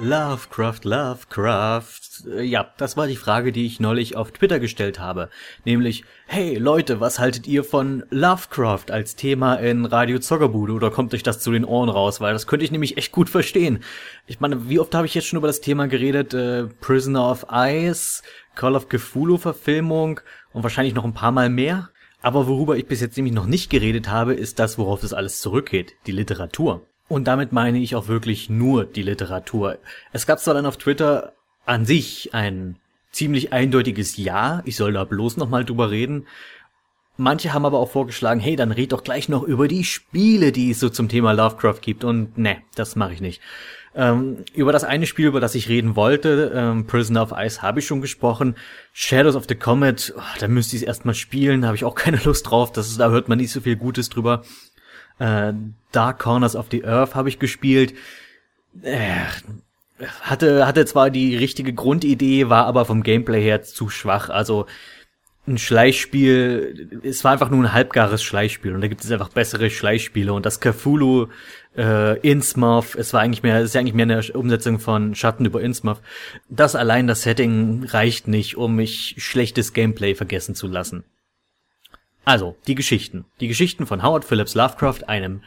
Lovecraft, Lovecraft. Äh, Ja, das war die Frage, die ich neulich auf Twitter gestellt habe. Nämlich, hey Leute, was haltet ihr von Lovecraft als Thema in Radio Zockerbude oder kommt euch das zu den Ohren raus? Weil das könnte ich nämlich echt gut verstehen. Ich meine, wie oft habe ich jetzt schon über das Thema geredet? Äh, Prisoner of Ice, Call of Cthulhu Verfilmung und wahrscheinlich noch ein paar Mal mehr. Aber worüber ich bis jetzt nämlich noch nicht geredet habe, ist das, worauf das alles zurückgeht, die Literatur. Und damit meine ich auch wirklich nur die Literatur. Es gab zwar dann auf Twitter an sich ein ziemlich eindeutiges Ja, ich soll da bloß noch mal drüber reden. Manche haben aber auch vorgeschlagen, hey, dann red doch gleich noch über die Spiele, die es so zum Thema Lovecraft gibt. Und ne, das mache ich nicht. Ähm, über das eine Spiel, über das ich reden wollte, ähm, Prisoner of Ice, habe ich schon gesprochen. Shadows of the Comet, oh, da müsste ich es erstmal spielen, da habe ich auch keine Lust drauf. Das da hört man nicht so viel Gutes drüber. Äh, Dark Corners of the Earth habe ich gespielt. Äh, hatte, hatte zwar die richtige Grundidee, war aber vom Gameplay her zu schwach. Also ein Schleichspiel, es war einfach nur ein halbgares Schleichspiel und da gibt es einfach bessere Schleichspiele und das Cthulhu äh, Innsmouth, es war eigentlich mehr, es ist ja eigentlich mehr eine Umsetzung von Schatten über Innsmouth. Das allein, das Setting reicht nicht, um mich schlechtes Gameplay vergessen zu lassen. Also, die Geschichten. Die Geschichten von Howard Phillips Lovecraft, einem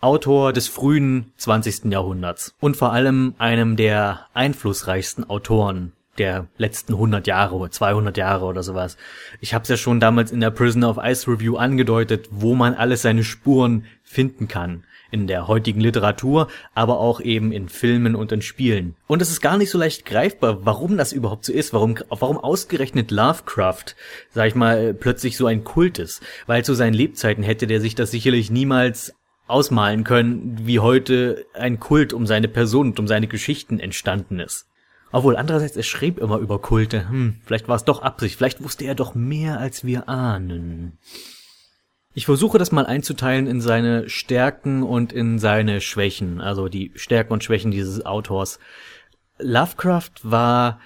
Autor des frühen 20. Jahrhunderts und vor allem einem der einflussreichsten Autoren der letzten 100 Jahre oder 200 Jahre oder sowas. Ich habe es ja schon damals in der Prisoner of Ice Review angedeutet, wo man alles seine Spuren finden kann in der heutigen Literatur, aber auch eben in Filmen und in Spielen. Und es ist gar nicht so leicht greifbar, warum das überhaupt so ist, warum, warum ausgerechnet Lovecraft, sag ich mal, plötzlich so ein Kult ist. Weil zu seinen Lebzeiten hätte der sich das sicherlich niemals ausmalen können, wie heute ein Kult um seine Person und um seine Geschichten entstanden ist. Obwohl, andererseits, er schrieb immer über Kulte. Hm, vielleicht war es doch Absicht. Vielleicht wusste er doch mehr, als wir ahnen. Ich versuche das mal einzuteilen in seine Stärken und in seine Schwächen. Also die Stärken und Schwächen dieses Autors. Lovecraft war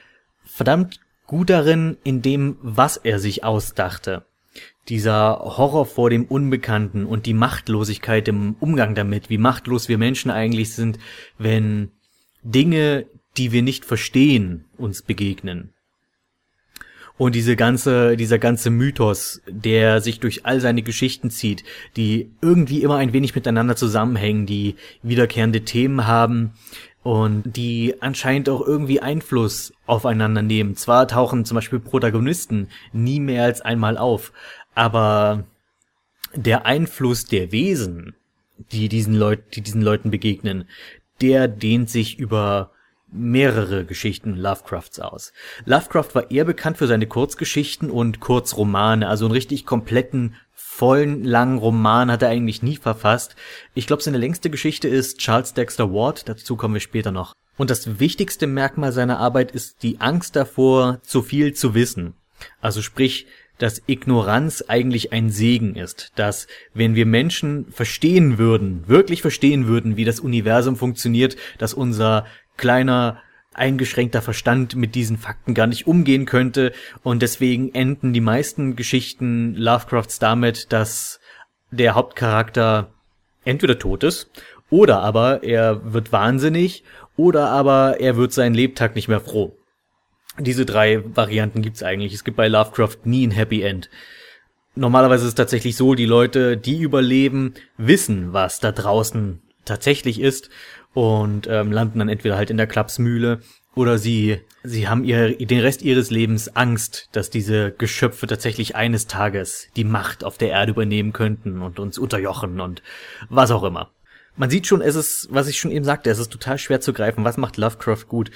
verdammt gut darin, in dem, was er sich ausdachte. Dieser Horror vor dem Unbekannten und die Machtlosigkeit im Umgang damit, wie machtlos wir Menschen eigentlich sind, wenn Dinge, die wir nicht verstehen, uns begegnen. Und diese ganze, dieser ganze Mythos, der sich durch all seine Geschichten zieht, die irgendwie immer ein wenig miteinander zusammenhängen, die wiederkehrende Themen haben und die anscheinend auch irgendwie Einfluss aufeinander nehmen. Zwar tauchen zum Beispiel Protagonisten nie mehr als einmal auf, aber der Einfluss der Wesen, die diesen Leuten, die diesen Leuten begegnen, der dehnt sich über mehrere Geschichten Lovecrafts aus. Lovecraft war eher bekannt für seine Kurzgeschichten und Kurzromane, also einen richtig kompletten, vollen, langen Roman hat er eigentlich nie verfasst. Ich glaube, seine längste Geschichte ist Charles Dexter Ward, dazu kommen wir später noch. Und das wichtigste Merkmal seiner Arbeit ist die Angst davor, zu viel zu wissen. Also sprich, dass Ignoranz eigentlich ein Segen ist, dass wenn wir Menschen verstehen würden, wirklich verstehen würden, wie das Universum funktioniert, dass unser kleiner eingeschränkter Verstand mit diesen Fakten gar nicht umgehen könnte und deswegen enden die meisten Geschichten Lovecrafts damit, dass der Hauptcharakter entweder tot ist oder aber er wird wahnsinnig oder aber er wird seinen Lebtag nicht mehr froh. Diese drei Varianten gibt's eigentlich. Es gibt bei Lovecraft nie ein Happy End. Normalerweise ist es tatsächlich so, die Leute, die überleben, wissen, was da draußen tatsächlich ist und ähm, landen dann entweder halt in der Klapsmühle oder sie sie haben ihr den Rest ihres Lebens Angst, dass diese Geschöpfe tatsächlich eines Tages die Macht auf der Erde übernehmen könnten und uns unterjochen und was auch immer. Man sieht schon, es ist, was ich schon eben sagte, es ist total schwer zu greifen. Was macht Lovecraft gut?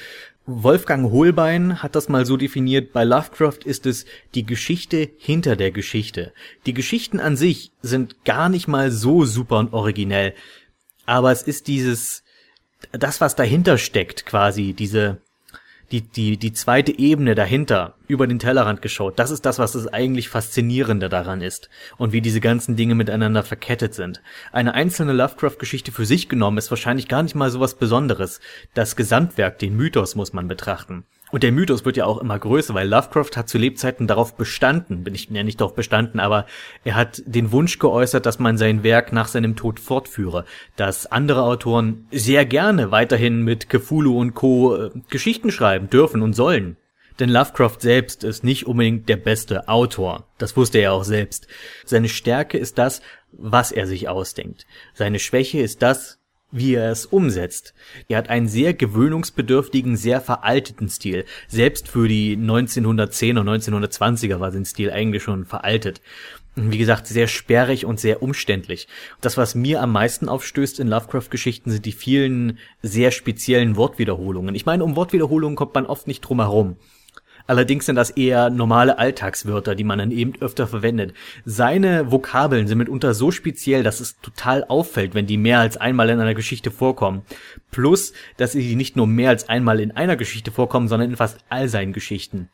Wolfgang Holbein hat das mal so definiert. Bei Lovecraft ist es die Geschichte hinter der Geschichte. Die Geschichten an sich sind gar nicht mal so super und originell. Aber es ist dieses, das, was dahinter steckt, quasi, diese, die, die, die zweite Ebene dahinter, über den Tellerrand geschaut, das ist das, was das eigentlich Faszinierende daran ist und wie diese ganzen Dinge miteinander verkettet sind. Eine einzelne Lovecraft-Geschichte für sich genommen ist wahrscheinlich gar nicht mal so was Besonderes. Das Gesamtwerk, den Mythos muss man betrachten. Und der Mythos wird ja auch immer größer, weil Lovecraft hat zu Lebzeiten darauf bestanden, bin ich ja nicht darauf bestanden, aber er hat den Wunsch geäußert, dass man sein Werk nach seinem Tod fortführe, dass andere Autoren sehr gerne weiterhin mit Cthulhu und Co. Äh, Geschichten schreiben dürfen und sollen. Denn Lovecraft selbst ist nicht unbedingt der beste Autor. Das wusste er auch selbst. Seine Stärke ist das, was er sich ausdenkt. Seine Schwäche ist das, wie er es umsetzt. Er hat einen sehr gewöhnungsbedürftigen, sehr veralteten Stil. Selbst für die 1910er, 1920er war sein Stil eigentlich schon veraltet. Wie gesagt, sehr sperrig und sehr umständlich. Das, was mir am meisten aufstößt in Lovecraft-Geschichten, sind die vielen sehr speziellen Wortwiederholungen. Ich meine, um Wortwiederholungen kommt man oft nicht drum herum. Allerdings sind das eher normale Alltagswörter, die man dann eben öfter verwendet. Seine Vokabeln sind mitunter so speziell, dass es total auffällt, wenn die mehr als einmal in einer Geschichte vorkommen. Plus, dass sie nicht nur mehr als einmal in einer Geschichte vorkommen, sondern in fast all seinen Geschichten.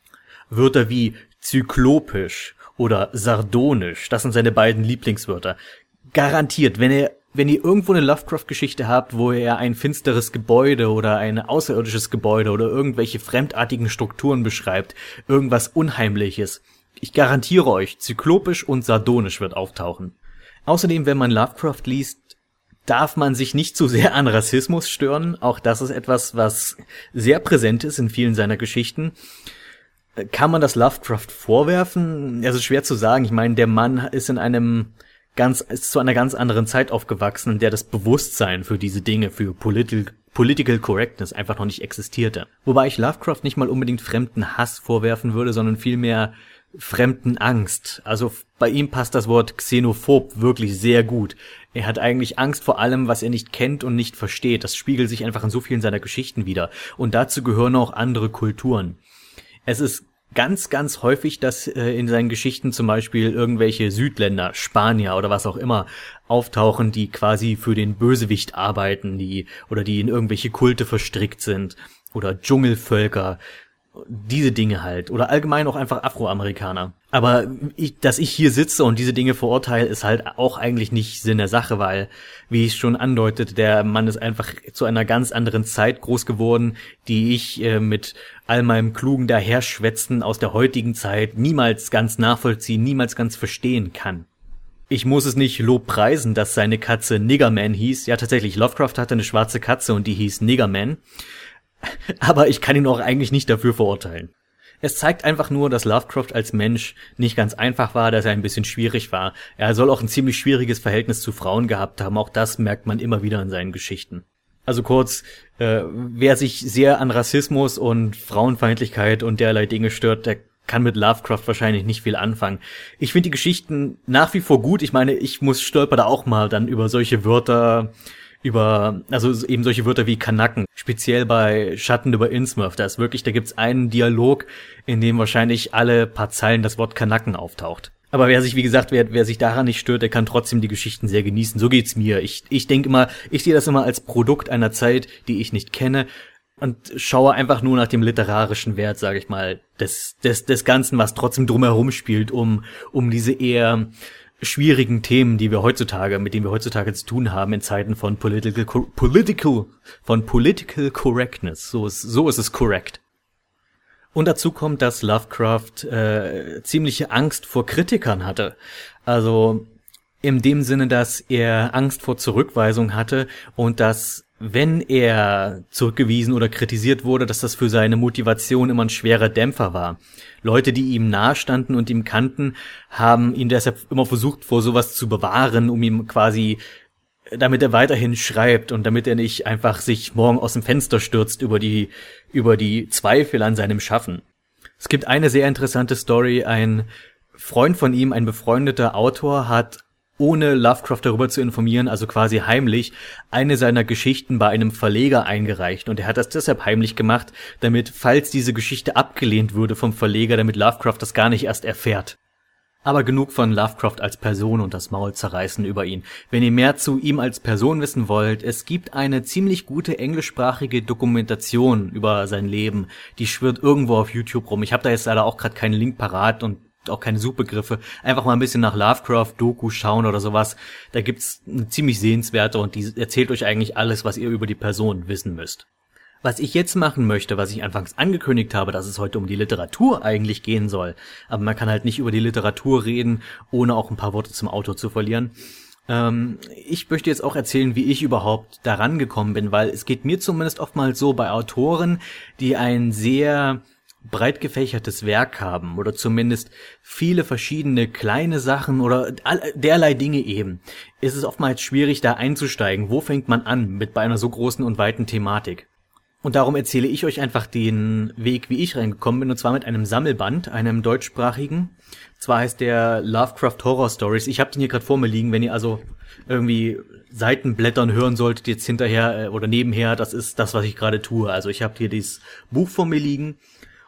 Wörter wie zyklopisch oder sardonisch, das sind seine beiden Lieblingswörter. Garantiert, wenn er wenn ihr irgendwo eine Lovecraft-Geschichte habt, wo er ein finsteres Gebäude oder ein außerirdisches Gebäude oder irgendwelche fremdartigen Strukturen beschreibt, irgendwas Unheimliches, ich garantiere euch, zyklopisch und sardonisch wird auftauchen. Außerdem, wenn man Lovecraft liest, darf man sich nicht zu sehr an Rassismus stören. Auch das ist etwas, was sehr präsent ist in vielen seiner Geschichten. Kann man das Lovecraft vorwerfen? Es ist schwer zu sagen. Ich meine, der Mann ist in einem ganz, ist zu einer ganz anderen Zeit aufgewachsen, in der das Bewusstsein für diese Dinge, für Political, Political Correctness einfach noch nicht existierte. Wobei ich Lovecraft nicht mal unbedingt fremden Hass vorwerfen würde, sondern vielmehr fremden Angst. Also bei ihm passt das Wort xenophob wirklich sehr gut. Er hat eigentlich Angst vor allem, was er nicht kennt und nicht versteht. Das spiegelt sich einfach in so vielen seiner Geschichten wieder. Und dazu gehören auch andere Kulturen. Es ist ganz, ganz häufig, dass äh, in seinen Geschichten zum Beispiel irgendwelche Südländer, Spanier oder was auch immer auftauchen, die quasi für den Bösewicht arbeiten, die oder die in irgendwelche Kulte verstrickt sind oder Dschungelvölker, diese Dinge halt oder allgemein auch einfach Afroamerikaner. Aber ich, dass ich hier sitze und diese Dinge verurteile, ist halt auch eigentlich nicht Sinn der Sache, weil, wie ich schon andeutete, der Mann ist einfach zu einer ganz anderen Zeit groß geworden, die ich äh, mit all meinem klugen Daherschwätzen aus der heutigen Zeit niemals ganz nachvollziehen, niemals ganz verstehen kann. Ich muss es nicht lobpreisen, dass seine Katze Niggerman hieß. Ja, tatsächlich, Lovecraft hatte eine schwarze Katze und die hieß Niggerman. Aber ich kann ihn auch eigentlich nicht dafür verurteilen. Es zeigt einfach nur, dass Lovecraft als Mensch nicht ganz einfach war, dass er ein bisschen schwierig war. Er soll auch ein ziemlich schwieriges Verhältnis zu Frauen gehabt haben. Auch das merkt man immer wieder in seinen Geschichten. Also kurz, äh, wer sich sehr an Rassismus und Frauenfeindlichkeit und derlei Dinge stört, der kann mit Lovecraft wahrscheinlich nicht viel anfangen. Ich finde die Geschichten nach wie vor gut. Ich meine, ich muss stolper da auch mal dann über solche Wörter über, also eben solche Wörter wie Kanaken, speziell bei Schatten über Innsmouth, da ist wirklich, da gibt's einen Dialog, in dem wahrscheinlich alle paar Zeilen das Wort Kanaken auftaucht. Aber wer sich, wie gesagt, wer, wer sich daran nicht stört, der kann trotzdem die Geschichten sehr genießen. So geht's mir. Ich, ich denke immer, ich sehe das immer als Produkt einer Zeit, die ich nicht kenne und schaue einfach nur nach dem literarischen Wert, sage ich mal, des, des, des Ganzen, was trotzdem drumherum spielt, um, um diese eher schwierigen Themen, die wir heutzutage, mit denen wir heutzutage zu tun haben in Zeiten von political, political, von political correctness. So ist, so ist es korrekt. Und dazu kommt, dass Lovecraft äh, ziemliche Angst vor Kritikern hatte. Also in dem Sinne, dass er Angst vor Zurückweisung hatte und dass wenn er zurückgewiesen oder kritisiert wurde, dass das für seine Motivation immer ein schwerer Dämpfer war. Leute, die ihm nahestanden und ihm kannten, haben ihn deshalb immer versucht, vor sowas zu bewahren, um ihm quasi, damit er weiterhin schreibt und damit er nicht einfach sich morgen aus dem Fenster stürzt über die, über die Zweifel an seinem Schaffen. Es gibt eine sehr interessante Story. Ein Freund von ihm, ein befreundeter Autor, hat ohne Lovecraft darüber zu informieren, also quasi heimlich, eine seiner Geschichten bei einem Verleger eingereicht. Und er hat das deshalb heimlich gemacht, damit, falls diese Geschichte abgelehnt würde vom Verleger, damit Lovecraft das gar nicht erst erfährt. Aber genug von Lovecraft als Person und das Maul zerreißen über ihn. Wenn ihr mehr zu ihm als Person wissen wollt, es gibt eine ziemlich gute englischsprachige Dokumentation über sein Leben. Die schwirrt irgendwo auf YouTube rum. Ich habe da jetzt leider auch gerade keinen Link parat und auch keine Suchbegriffe, einfach mal ein bisschen nach Lovecraft-Doku schauen oder sowas. Da gibt's eine ziemlich sehenswerte und die erzählt euch eigentlich alles, was ihr über die Person wissen müsst. Was ich jetzt machen möchte, was ich anfangs angekündigt habe, dass es heute um die Literatur eigentlich gehen soll, aber man kann halt nicht über die Literatur reden, ohne auch ein paar Worte zum Autor zu verlieren. Ähm, ich möchte jetzt auch erzählen, wie ich überhaupt daran gekommen bin, weil es geht mir zumindest oftmals so bei Autoren, die ein sehr breit gefächertes Werk haben oder zumindest viele verschiedene kleine Sachen oder derlei Dinge eben, ist es oftmals schwierig da einzusteigen. Wo fängt man an mit bei einer so großen und weiten Thematik? Und darum erzähle ich euch einfach den Weg, wie ich reingekommen bin, und zwar mit einem Sammelband, einem deutschsprachigen. Zwar heißt der Lovecraft Horror Stories. Ich habe den hier gerade vor mir liegen, wenn ihr also irgendwie Seitenblättern hören solltet jetzt hinterher äh, oder nebenher, das ist das, was ich gerade tue. Also ich habe hier dieses Buch vor mir liegen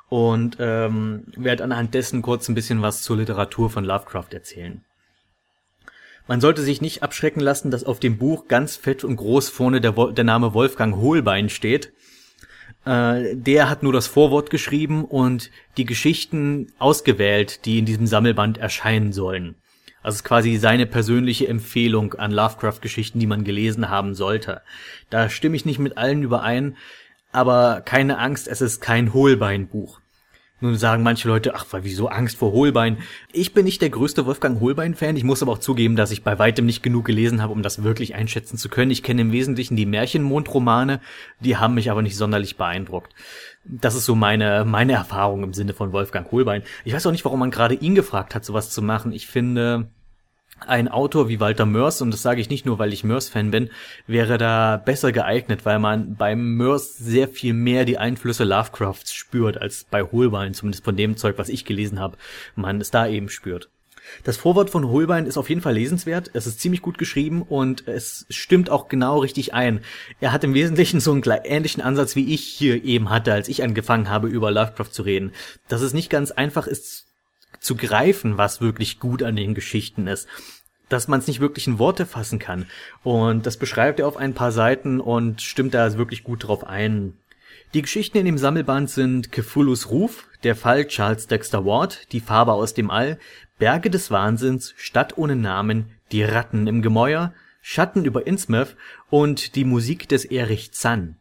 und ähm, werde anhand dessen kurz ein bisschen was zur Literatur von Lovecraft erzählen. Man sollte sich nicht abschrecken lassen, dass auf dem Buch ganz fett und groß vorne der, der Name Wolfgang Hohlbein steht. Äh, der hat nur das Vorwort geschrieben und die Geschichten ausgewählt, die in diesem Sammelband erscheinen sollen. Also quasi seine persönliche Empfehlung an Lovecraft-Geschichten, die man gelesen haben sollte. Da stimme ich nicht mit allen überein, aber keine Angst, es ist kein Hohlbeinbuch. Nun sagen manche Leute, ach, wieso Angst vor Holbein? Ich bin nicht der größte Wolfgang Holbein-Fan. Ich muss aber auch zugeben, dass ich bei weitem nicht genug gelesen habe, um das wirklich einschätzen zu können. Ich kenne im Wesentlichen die Märchenmond-Romane, die haben mich aber nicht sonderlich beeindruckt. Das ist so meine, meine Erfahrung im Sinne von Wolfgang Holbein. Ich weiß auch nicht, warum man gerade ihn gefragt hat, sowas zu machen. Ich finde, ein Autor wie Walter Mörs, und das sage ich nicht nur, weil ich Mörs-Fan bin, wäre da besser geeignet, weil man beim Mörs sehr viel mehr die Einflüsse Lovecrafts spürt, als bei Holbein, zumindest von dem Zeug, was ich gelesen habe, man es da eben spürt. Das Vorwort von Holbein ist auf jeden Fall lesenswert. Es ist ziemlich gut geschrieben und es stimmt auch genau richtig ein. Er hat im Wesentlichen so einen ähnlichen Ansatz, wie ich hier eben hatte, als ich angefangen habe, über Lovecraft zu reden. Dass es nicht ganz einfach ist, zu greifen, was wirklich gut an den Geschichten ist dass man es nicht wirklich in Worte fassen kann. Und das beschreibt er auf ein paar Seiten und stimmt da wirklich gut drauf ein. Die Geschichten in dem Sammelband sind Cthulhu's Ruf, der Fall Charles Dexter Ward, die Farbe aus dem All, Berge des Wahnsinns, Stadt ohne Namen, die Ratten im Gemäuer, Schatten über Innsmouth und die Musik des Erich Zann.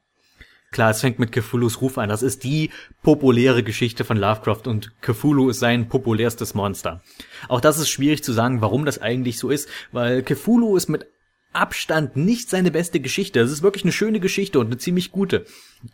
Klar, es fängt mit Cthulhu's Ruf an. Das ist die populäre Geschichte von Lovecraft und Cthulhu ist sein populärstes Monster. Auch das ist schwierig zu sagen, warum das eigentlich so ist, weil Cthulhu ist mit Abstand nicht seine beste Geschichte. Es ist wirklich eine schöne Geschichte und eine ziemlich gute.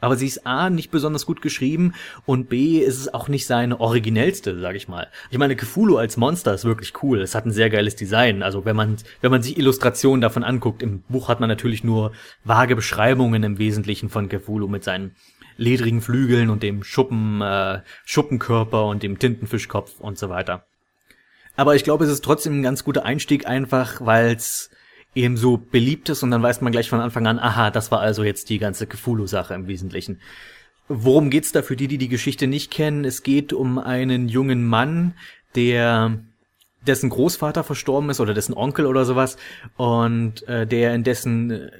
Aber sie ist A, nicht besonders gut geschrieben und B, ist es auch nicht seine originellste, sag ich mal. Ich meine, Cthulhu als Monster ist wirklich cool. Es hat ein sehr geiles Design. Also wenn man, wenn man sich Illustrationen davon anguckt, im Buch hat man natürlich nur vage Beschreibungen im Wesentlichen von Cthulhu mit seinen ledrigen Flügeln und dem Schuppen, äh, Schuppenkörper und dem Tintenfischkopf und so weiter. Aber ich glaube, es ist trotzdem ein ganz guter Einstieg einfach, weil es eben so beliebt ist und dann weiß man gleich von Anfang an, aha, das war also jetzt die ganze Cthulhu-Sache im Wesentlichen. Worum geht's da für die, die die Geschichte nicht kennen? Es geht um einen jungen Mann, der dessen Großvater verstorben ist oder dessen Onkel oder sowas und äh, der in dessen äh,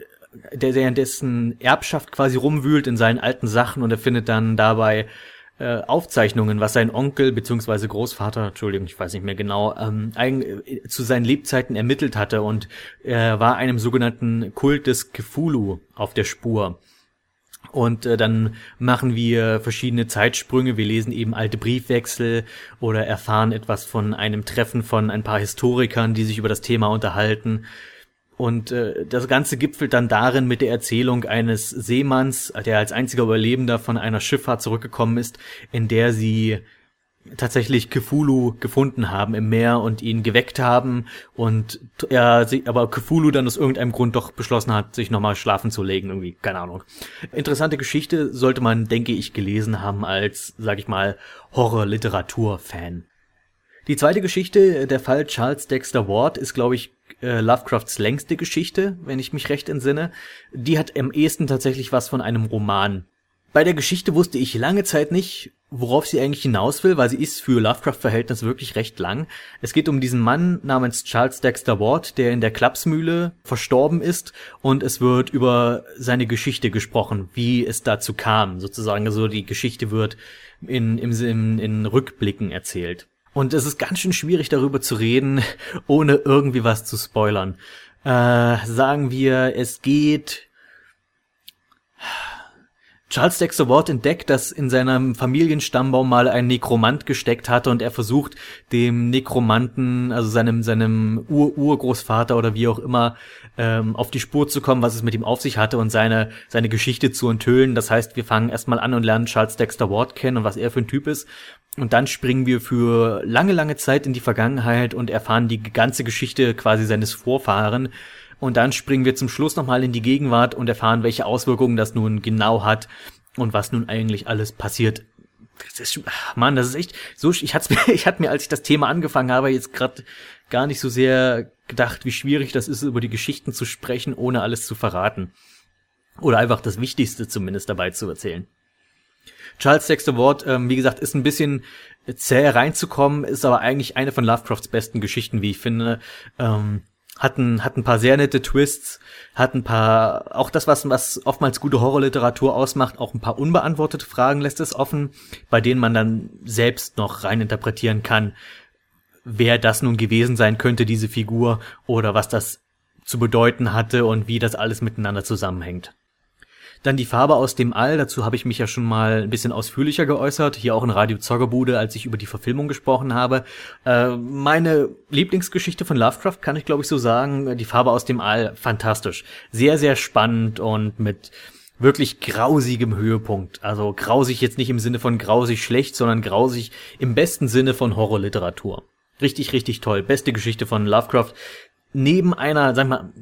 der, der in dessen Erbschaft quasi rumwühlt in seinen alten Sachen und er findet dann dabei äh, Aufzeichnungen, was sein Onkel beziehungsweise Großvater, Entschuldigung, ich weiß nicht mehr genau, ähm, äh, zu seinen Lebzeiten ermittelt hatte und er war einem sogenannten Kult des Cthulhu auf der Spur. Und äh, dann machen wir verschiedene Zeitsprünge. Wir lesen eben alte Briefwechsel oder erfahren etwas von einem Treffen von ein paar Historikern, die sich über das Thema unterhalten. Und äh, das Ganze gipfelt dann darin mit der Erzählung eines Seemanns, der als einziger Überlebender von einer Schifffahrt zurückgekommen ist, in der sie tatsächlich Cthulhu gefunden haben im Meer und ihn geweckt haben und er aber Cthulhu dann aus irgendeinem Grund doch beschlossen hat, sich nochmal schlafen zu legen, irgendwie, keine Ahnung. Interessante Geschichte sollte man, denke ich, gelesen haben als, sag ich mal, Horror-Literatur-Fan. Die zweite Geschichte, der Fall Charles Dexter Ward, ist, glaube ich, äh, Lovecrafts längste Geschichte, wenn ich mich recht entsinne. Die hat am ehesten tatsächlich was von einem Roman. Bei der Geschichte wusste ich lange Zeit nicht, worauf sie eigentlich hinaus will, weil sie ist für Lovecraft-Verhältnis wirklich recht lang. Es geht um diesen Mann namens Charles Dexter Ward, der in der Klapsmühle verstorben ist und es wird über seine Geschichte gesprochen, wie es dazu kam, sozusagen. Also die Geschichte wird in, im, in, in Rückblicken erzählt. Und es ist ganz schön schwierig darüber zu reden, ohne irgendwie was zu spoilern. Äh, sagen wir, es geht. Charles Dexter Ward entdeckt, dass in seinem Familienstammbaum mal ein Nekromant gesteckt hatte und er versucht, dem Nekromanten, also seinem, seinem Ur-Urgroßvater oder wie auch immer, ähm, auf die Spur zu kommen, was es mit ihm auf sich hatte und seine, seine Geschichte zu enthüllen. Das heißt, wir fangen erstmal an und lernen Charles Dexter Ward kennen und was er für ein Typ ist. Und dann springen wir für lange, lange Zeit in die Vergangenheit und erfahren die ganze Geschichte quasi seines Vorfahren. Und dann springen wir zum Schluss nochmal in die Gegenwart und erfahren, welche Auswirkungen das nun genau hat und was nun eigentlich alles passiert. Das ist, Mann, das ist echt so. Ich hatte mir, ich hatte mir, als ich das Thema angefangen habe, jetzt gerade gar nicht so sehr gedacht, wie schwierig das ist, über die Geschichten zu sprechen, ohne alles zu verraten. Oder einfach das Wichtigste zumindest dabei zu erzählen. Charles Dexter Ward, ähm, wie gesagt, ist ein bisschen zäh reinzukommen, ist aber eigentlich eine von Lovecrafts besten Geschichten, wie ich finde. Ähm, hat ein, hat ein paar sehr nette Twists, hat ein paar, auch das, was, was oftmals gute Horrorliteratur ausmacht, auch ein paar unbeantwortete Fragen lässt es offen, bei denen man dann selbst noch rein interpretieren kann, wer das nun gewesen sein könnte, diese Figur, oder was das zu bedeuten hatte und wie das alles miteinander zusammenhängt. Dann die Farbe aus dem All, dazu habe ich mich ja schon mal ein bisschen ausführlicher geäußert, hier auch in Radio Zoggerbude, als ich über die Verfilmung gesprochen habe. Äh, meine Lieblingsgeschichte von Lovecraft kann ich glaube ich so sagen, die Farbe aus dem All, fantastisch. Sehr, sehr spannend und mit wirklich grausigem Höhepunkt. Also grausig jetzt nicht im Sinne von grausig schlecht, sondern grausig im besten Sinne von Horrorliteratur. Richtig, richtig toll. Beste Geschichte von Lovecraft. Neben einer, sag mal,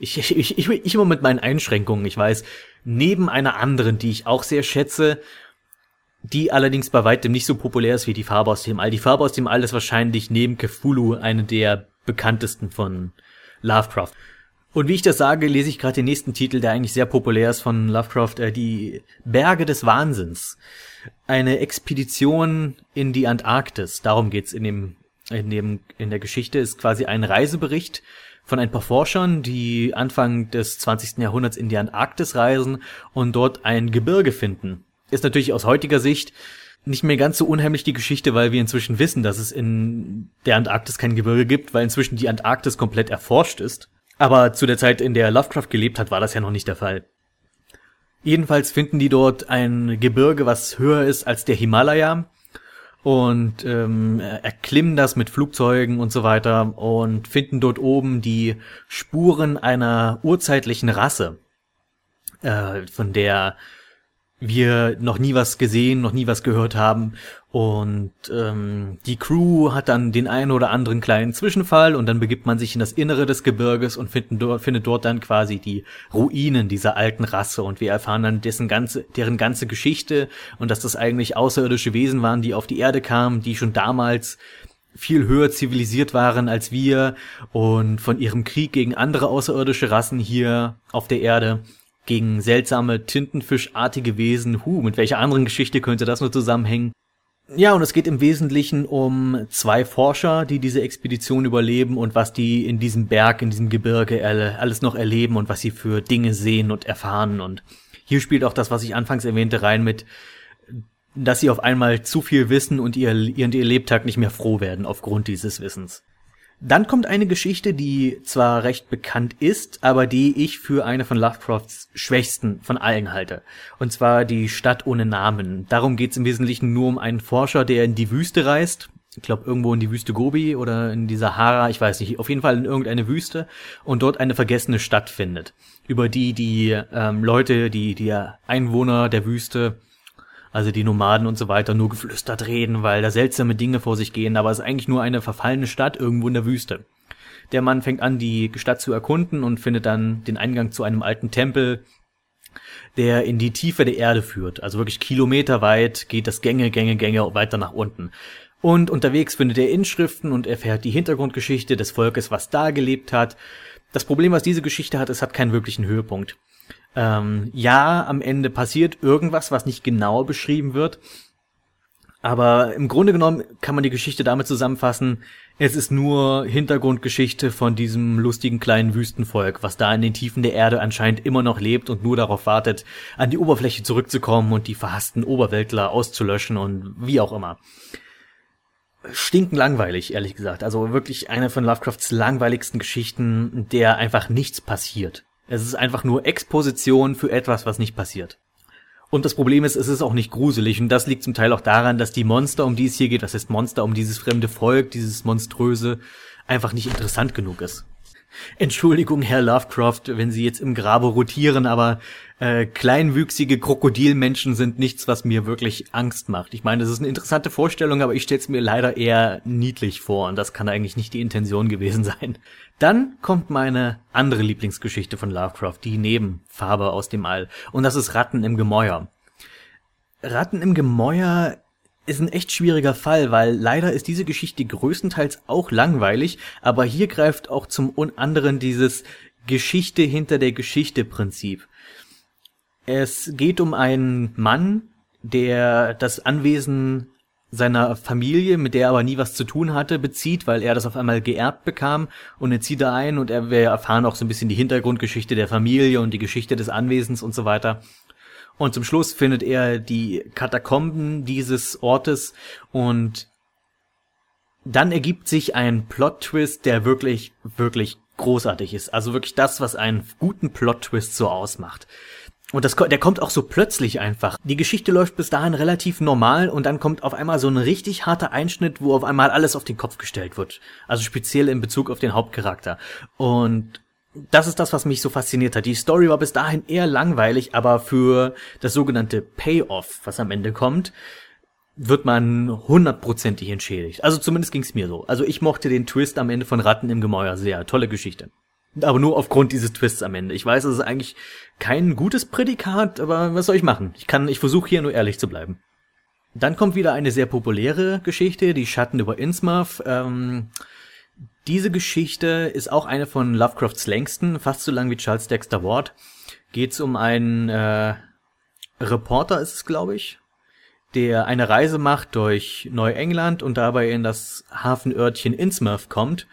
ich, ich, ich, ich immer mit meinen Einschränkungen, ich weiß, neben einer anderen, die ich auch sehr schätze, die allerdings bei weitem nicht so populär ist wie die Farbe aus dem All. Die Farbe aus dem All ist wahrscheinlich neben Cthulhu eine der bekanntesten von Lovecraft. Und wie ich das sage, lese ich gerade den nächsten Titel, der eigentlich sehr populär ist von Lovecraft, äh, die Berge des Wahnsinns. Eine Expedition in die Antarktis. Darum geht's in dem, in dem, in der Geschichte, ist quasi ein Reisebericht von ein paar Forschern, die Anfang des 20. Jahrhunderts in die Antarktis reisen und dort ein Gebirge finden. Ist natürlich aus heutiger Sicht nicht mehr ganz so unheimlich die Geschichte, weil wir inzwischen wissen, dass es in der Antarktis kein Gebirge gibt, weil inzwischen die Antarktis komplett erforscht ist. Aber zu der Zeit, in der Lovecraft gelebt hat, war das ja noch nicht der Fall. Jedenfalls finden die dort ein Gebirge, was höher ist als der Himalaya und ähm, erklimmen das mit Flugzeugen und so weiter und finden dort oben die Spuren einer urzeitlichen Rasse, äh, von der wir noch nie was gesehen, noch nie was gehört haben. Und ähm, die Crew hat dann den einen oder anderen kleinen Zwischenfall und dann begibt man sich in das Innere des Gebirges und dort, findet dort dann quasi die Ruinen dieser alten Rasse und wir erfahren dann dessen ganze, deren ganze Geschichte und dass das eigentlich außerirdische Wesen waren, die auf die Erde kamen, die schon damals viel höher zivilisiert waren als wir und von ihrem Krieg gegen andere außerirdische Rassen hier auf der Erde gegen seltsame Tintenfischartige Wesen. Huh, mit welcher anderen Geschichte könnte das nur zusammenhängen? Ja, und es geht im Wesentlichen um zwei Forscher, die diese Expedition überleben und was die in diesem Berg, in diesem Gebirge alles noch erleben und was sie für Dinge sehen und erfahren. Und hier spielt auch das, was ich anfangs erwähnte, rein mit, dass sie auf einmal zu viel wissen und ihr, ihr, ihr Lebtag nicht mehr froh werden aufgrund dieses Wissens. Dann kommt eine Geschichte, die zwar recht bekannt ist, aber die ich für eine von Lovecrafts schwächsten von allen halte. Und zwar die Stadt ohne Namen. Darum geht es im Wesentlichen nur um einen Forscher, der in die Wüste reist. Ich glaube irgendwo in die Wüste Gobi oder in die Sahara, ich weiß nicht, auf jeden Fall in irgendeine Wüste und dort eine vergessene Stadt findet, über die die ähm, Leute, die die Einwohner der Wüste also die Nomaden und so weiter, nur geflüstert reden, weil da seltsame Dinge vor sich gehen, aber es ist eigentlich nur eine verfallene Stadt irgendwo in der Wüste. Der Mann fängt an, die Stadt zu erkunden und findet dann den Eingang zu einem alten Tempel, der in die Tiefe der Erde führt. Also wirklich kilometerweit geht das Gänge, Gänge, Gänge weiter nach unten. Und unterwegs findet er Inschriften und erfährt die Hintergrundgeschichte des Volkes, was da gelebt hat. Das Problem, was diese Geschichte hat, es hat keinen wirklichen Höhepunkt. Ähm, ja, am Ende passiert irgendwas, was nicht genau beschrieben wird. Aber im Grunde genommen kann man die Geschichte damit zusammenfassen, es ist nur Hintergrundgeschichte von diesem lustigen kleinen Wüstenvolk, was da in den Tiefen der Erde anscheinend immer noch lebt und nur darauf wartet, an die Oberfläche zurückzukommen und die verhassten Oberweltler auszulöschen und wie auch immer. Stinken langweilig, ehrlich gesagt. Also wirklich eine von Lovecrafts langweiligsten Geschichten, der einfach nichts passiert. Es ist einfach nur Exposition für etwas, was nicht passiert. Und das Problem ist, es ist auch nicht gruselig. Und das liegt zum Teil auch daran, dass die Monster, um die es hier geht, was heißt Monster, um dieses fremde Volk, dieses monströse, einfach nicht interessant genug ist. Entschuldigung, Herr Lovecraft, wenn Sie jetzt im Grabe rotieren, aber äh, kleinwüchsige Krokodilmenschen sind nichts, was mir wirklich Angst macht. Ich meine, das ist eine interessante Vorstellung, aber ich stelle es mir leider eher niedlich vor und das kann eigentlich nicht die Intention gewesen sein. Dann kommt meine andere Lieblingsgeschichte von Lovecraft, die Nebenfarbe aus dem All, und das ist Ratten im Gemäuer. Ratten im Gemäuer ist ein echt schwieriger Fall, weil leider ist diese Geschichte größtenteils auch langweilig, aber hier greift auch zum anderen dieses Geschichte hinter der Geschichte Prinzip. Es geht um einen Mann, der das Anwesen seiner Familie, mit der er aber nie was zu tun hatte, bezieht, weil er das auf einmal geerbt bekam und er zieht da ein und er, wir erfahren auch so ein bisschen die Hintergrundgeschichte der Familie und die Geschichte des Anwesens und so weiter. Und zum Schluss findet er die Katakomben dieses Ortes und dann ergibt sich ein Plot-Twist, der wirklich, wirklich großartig ist. Also wirklich das, was einen guten Plot-Twist so ausmacht. Und das, der kommt auch so plötzlich einfach. Die Geschichte läuft bis dahin relativ normal und dann kommt auf einmal so ein richtig harter Einschnitt, wo auf einmal alles auf den Kopf gestellt wird. Also speziell in Bezug auf den Hauptcharakter. Und das ist das, was mich so fasziniert hat. Die Story war bis dahin eher langweilig, aber für das sogenannte Payoff, was am Ende kommt, wird man hundertprozentig entschädigt. Also zumindest ging's mir so. Also ich mochte den Twist am Ende von Ratten im Gemäuer sehr. Tolle Geschichte. Aber nur aufgrund dieses Twists am Ende. Ich weiß, es ist eigentlich kein gutes Prädikat, aber was soll ich machen? Ich kann, ich versuche hier nur ehrlich zu bleiben. Dann kommt wieder eine sehr populäre Geschichte, die Schatten über Innsmouth. Ähm, diese Geschichte ist auch eine von Lovecrafts längsten, fast so lang wie Charles Dexter Ward. Geht's um einen äh, Reporter, ist es glaube ich, der eine Reise macht durch Neuengland und dabei in das Hafenörtchen Innsmouth kommt,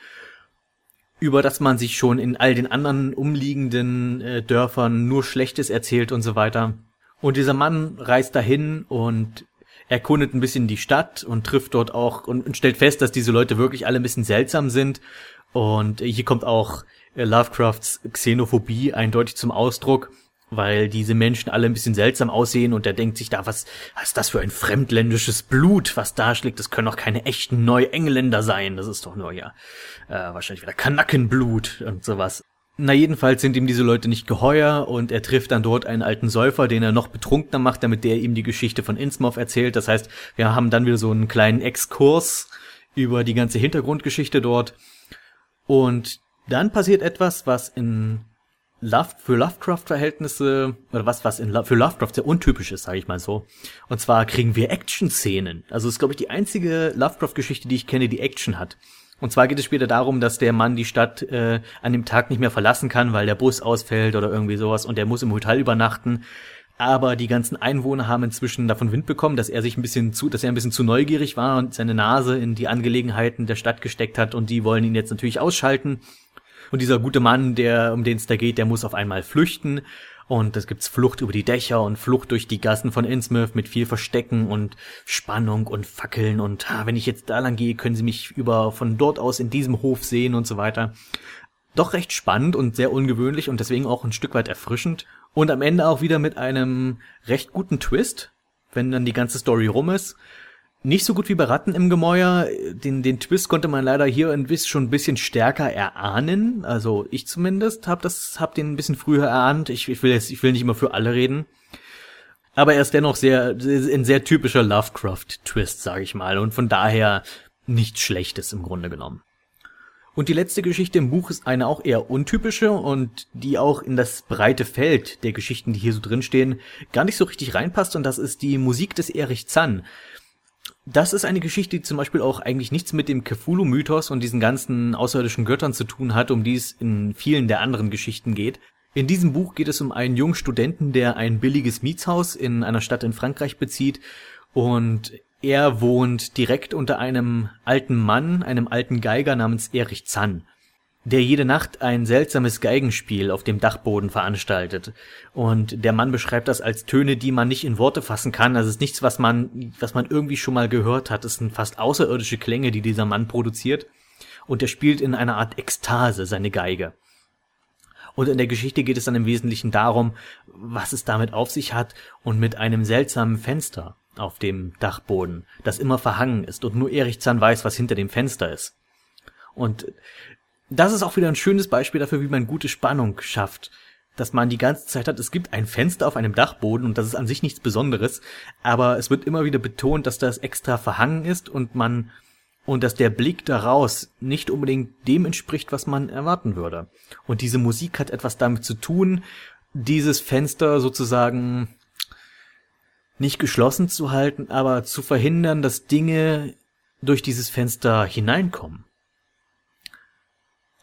über das man sich schon in all den anderen umliegenden äh, Dörfern nur Schlechtes erzählt und so weiter. Und dieser Mann reist dahin und erkundet ein bisschen die Stadt und trifft dort auch und, und stellt fest, dass diese Leute wirklich alle ein bisschen seltsam sind. Und hier kommt auch äh, Lovecrafts Xenophobie eindeutig zum Ausdruck, weil diese Menschen alle ein bisschen seltsam aussehen und er denkt sich da, was, was ist das für ein fremdländisches Blut, was da schlägt? Das können doch keine echten Neuengländer sein. Das ist doch nur ja äh, wahrscheinlich wieder Kanackenblut und sowas. Na jedenfalls sind ihm diese Leute nicht geheuer und er trifft dann dort einen alten Säufer, den er noch betrunkener macht, damit der ihm die Geschichte von Innsmouth erzählt. Das heißt, wir haben dann wieder so einen kleinen Exkurs über die ganze Hintergrundgeschichte dort. Und dann passiert etwas, was in Love, für Lovecraft-Verhältnisse, oder was, was in, für Lovecraft sehr untypisch ist, sage ich mal so. Und zwar kriegen wir Action-Szenen. Also es ist, glaube ich, die einzige Lovecraft-Geschichte, die ich kenne, die Action hat. Und zwar geht es später darum, dass der Mann die Stadt äh, an dem Tag nicht mehr verlassen kann, weil der Bus ausfällt oder irgendwie sowas und der muss im Hotel übernachten. Aber die ganzen Einwohner haben inzwischen davon Wind bekommen, dass er sich ein bisschen zu, dass er ein bisschen zu neugierig war und seine Nase in die Angelegenheiten der Stadt gesteckt hat und die wollen ihn jetzt natürlich ausschalten. Und dieser gute Mann, der, um den es da geht, der muss auf einmal flüchten und es gibt's Flucht über die Dächer und Flucht durch die Gassen von Innsmouth mit viel Verstecken und Spannung und Fackeln und ah, wenn ich jetzt da lang gehe, können sie mich über von dort aus in diesem Hof sehen und so weiter. Doch recht spannend und sehr ungewöhnlich und deswegen auch ein Stück weit erfrischend. Und am Ende auch wieder mit einem recht guten Twist, wenn dann die ganze Story rum ist. Nicht so gut wie bei Ratten im Gemäuer. Den, den Twist konnte man leider hier ein bisschen, schon ein bisschen stärker erahnen. Also ich zumindest habe das, hab den ein bisschen früher erahnt. Ich, ich will jetzt, ich will nicht immer für alle reden. Aber er ist dennoch sehr, ein sehr typischer Lovecraft-Twist, sage ich mal. Und von daher nichts Schlechtes im Grunde genommen. Und die letzte Geschichte im Buch ist eine auch eher untypische und die auch in das breite Feld der Geschichten, die hier so drinstehen, gar nicht so richtig reinpasst. Und das ist die Musik des Erich Zann. Das ist eine Geschichte, die zum Beispiel auch eigentlich nichts mit dem Cthulhu-Mythos und diesen ganzen außerirdischen Göttern zu tun hat, um die es in vielen der anderen Geschichten geht. In diesem Buch geht es um einen jungen Studenten, der ein billiges Mietshaus in einer Stadt in Frankreich bezieht und er wohnt direkt unter einem alten Mann, einem alten Geiger namens Erich Zann der jede Nacht ein seltsames Geigenspiel auf dem Dachboden veranstaltet. Und der Mann beschreibt das als Töne, die man nicht in Worte fassen kann. Das ist nichts, was man, was man irgendwie schon mal gehört hat. Es sind fast außerirdische Klänge, die dieser Mann produziert. Und er spielt in einer Art Ekstase seine Geige. Und in der Geschichte geht es dann im Wesentlichen darum, was es damit auf sich hat und mit einem seltsamen Fenster auf dem Dachboden, das immer verhangen ist und nur Erich Zahn weiß, was hinter dem Fenster ist. Und das ist auch wieder ein schönes Beispiel dafür, wie man gute Spannung schafft. Dass man die ganze Zeit hat, es gibt ein Fenster auf einem Dachboden und das ist an sich nichts Besonderes, aber es wird immer wieder betont, dass das extra verhangen ist und man und dass der Blick daraus nicht unbedingt dem entspricht, was man erwarten würde. Und diese Musik hat etwas damit zu tun, dieses Fenster sozusagen nicht geschlossen zu halten, aber zu verhindern, dass Dinge durch dieses Fenster hineinkommen.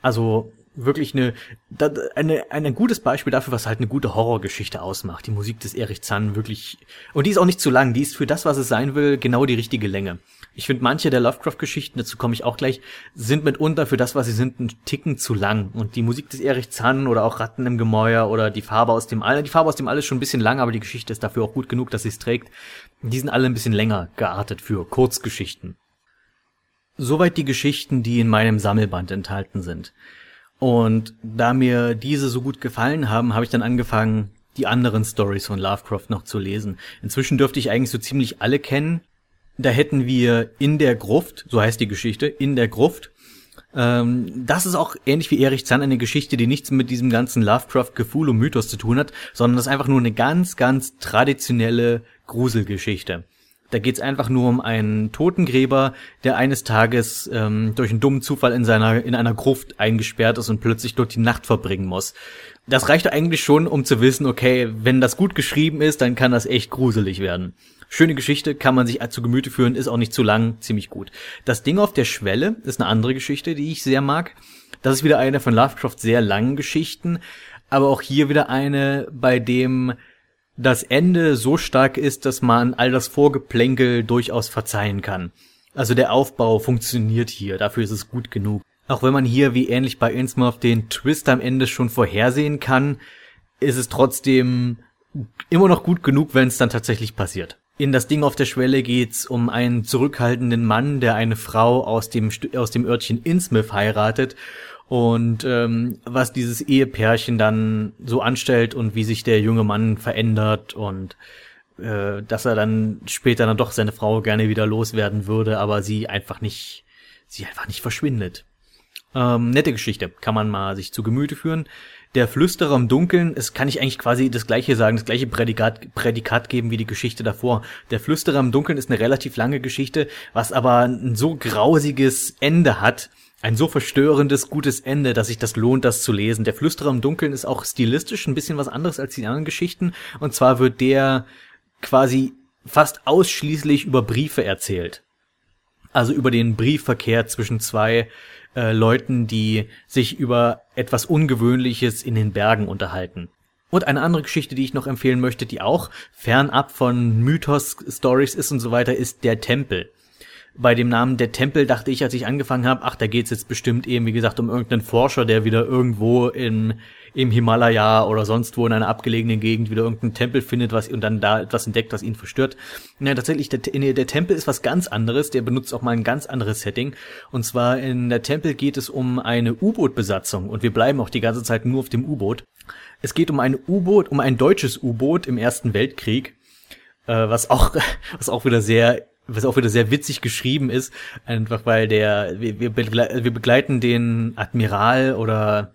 Also wirklich eine, eine, ein gutes Beispiel dafür, was halt eine gute Horrorgeschichte ausmacht. Die Musik des Erich Zann wirklich, und die ist auch nicht zu lang, die ist für das, was es sein will, genau die richtige Länge. Ich finde, manche der Lovecraft-Geschichten, dazu komme ich auch gleich, sind mitunter für das, was sie sind, ein Ticken zu lang. Und die Musik des Erich Zann oder auch Ratten im Gemäuer oder die Farbe aus dem All, die Farbe aus dem All ist schon ein bisschen lang, aber die Geschichte ist dafür auch gut genug, dass sie es trägt. Die sind alle ein bisschen länger geartet für Kurzgeschichten. Soweit die Geschichten, die in meinem Sammelband enthalten sind. Und da mir diese so gut gefallen haben, habe ich dann angefangen, die anderen Stories von Lovecraft noch zu lesen. Inzwischen dürfte ich eigentlich so ziemlich alle kennen. Da hätten wir in der Gruft, so heißt die Geschichte, in der Gruft. Ähm, das ist auch ähnlich wie Erich Zahn eine Geschichte, die nichts mit diesem ganzen Lovecraft-Gefühl und Mythos zu tun hat, sondern das ist einfach nur eine ganz, ganz traditionelle Gruselgeschichte. Da geht's einfach nur um einen Totengräber, der eines Tages ähm, durch einen dummen Zufall in seiner in einer Gruft eingesperrt ist und plötzlich dort die Nacht verbringen muss. Das reicht eigentlich schon, um zu wissen, okay, wenn das gut geschrieben ist, dann kann das echt gruselig werden. Schöne Geschichte, kann man sich zu Gemüte führen, ist auch nicht zu lang, ziemlich gut. Das Ding auf der Schwelle ist eine andere Geschichte, die ich sehr mag. Das ist wieder eine von Lovecraft sehr langen Geschichten, aber auch hier wieder eine, bei dem das Ende so stark ist, dass man all das Vorgeplänkel durchaus verzeihen kann. Also der Aufbau funktioniert hier, dafür ist es gut genug. Auch wenn man hier wie ähnlich bei Innsmouth den Twist am Ende schon vorhersehen kann, ist es trotzdem immer noch gut genug, wenn es dann tatsächlich passiert. In das Ding auf der Schwelle geht's um einen zurückhaltenden Mann, der eine Frau aus dem, aus dem Örtchen Innsmouth heiratet und ähm, was dieses Ehepärchen dann so anstellt und wie sich der junge Mann verändert und äh, dass er dann später dann doch seine Frau gerne wieder loswerden würde, aber sie einfach nicht, sie einfach nicht verschwindet. Ähm, nette Geschichte, kann man mal sich zu Gemüte führen. Der Flüsterer im Dunkeln, es kann ich eigentlich quasi das gleiche sagen, das gleiche Prädikat, Prädikat geben wie die Geschichte davor. Der Flüsterer im Dunkeln ist eine relativ lange Geschichte, was aber ein so grausiges Ende hat, ein so verstörendes, gutes Ende, dass sich das lohnt, das zu lesen. Der Flüsterer im Dunkeln ist auch stilistisch ein bisschen was anderes als die anderen Geschichten. Und zwar wird der quasi fast ausschließlich über Briefe erzählt. Also über den Briefverkehr zwischen zwei äh, Leuten, die sich über etwas Ungewöhnliches in den Bergen unterhalten. Und eine andere Geschichte, die ich noch empfehlen möchte, die auch fernab von Mythos-Stories ist und so weiter, ist der Tempel bei dem Namen der Tempel dachte ich, als ich angefangen habe, ach, da geht's jetzt bestimmt eben, wie gesagt, um irgendeinen Forscher, der wieder irgendwo in, im Himalaya oder sonst wo in einer abgelegenen Gegend wieder irgendeinen Tempel findet, was und dann da etwas entdeckt, was ihn verstört. Ja, tatsächlich, der, der Tempel ist was ganz anderes, der benutzt auch mal ein ganz anderes Setting. Und zwar in der Tempel geht es um eine U-Boot-Besatzung und wir bleiben auch die ganze Zeit nur auf dem U-Boot. Es geht um ein U-Boot, um ein deutsches U-Boot im Ersten Weltkrieg, äh, was auch, was auch wieder sehr was auch wieder sehr witzig geschrieben ist, einfach weil der, wir, wir, begleiten den Admiral oder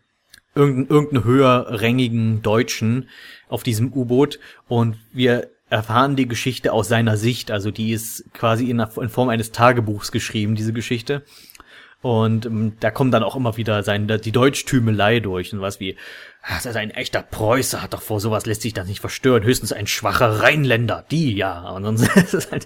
irgendeinen, irgendeinen höherrängigen Deutschen auf diesem U-Boot und wir erfahren die Geschichte aus seiner Sicht, also die ist quasi in, in Form eines Tagebuchs geschrieben, diese Geschichte. Und ähm, da kommt dann auch immer wieder sein, die Deutschtümelei durch und was wie, das ist ein echter Preußer, hat doch vor sowas lässt sich das nicht verstören, höchstens ein schwacher Rheinländer, die ja. Und sonst ist es halt,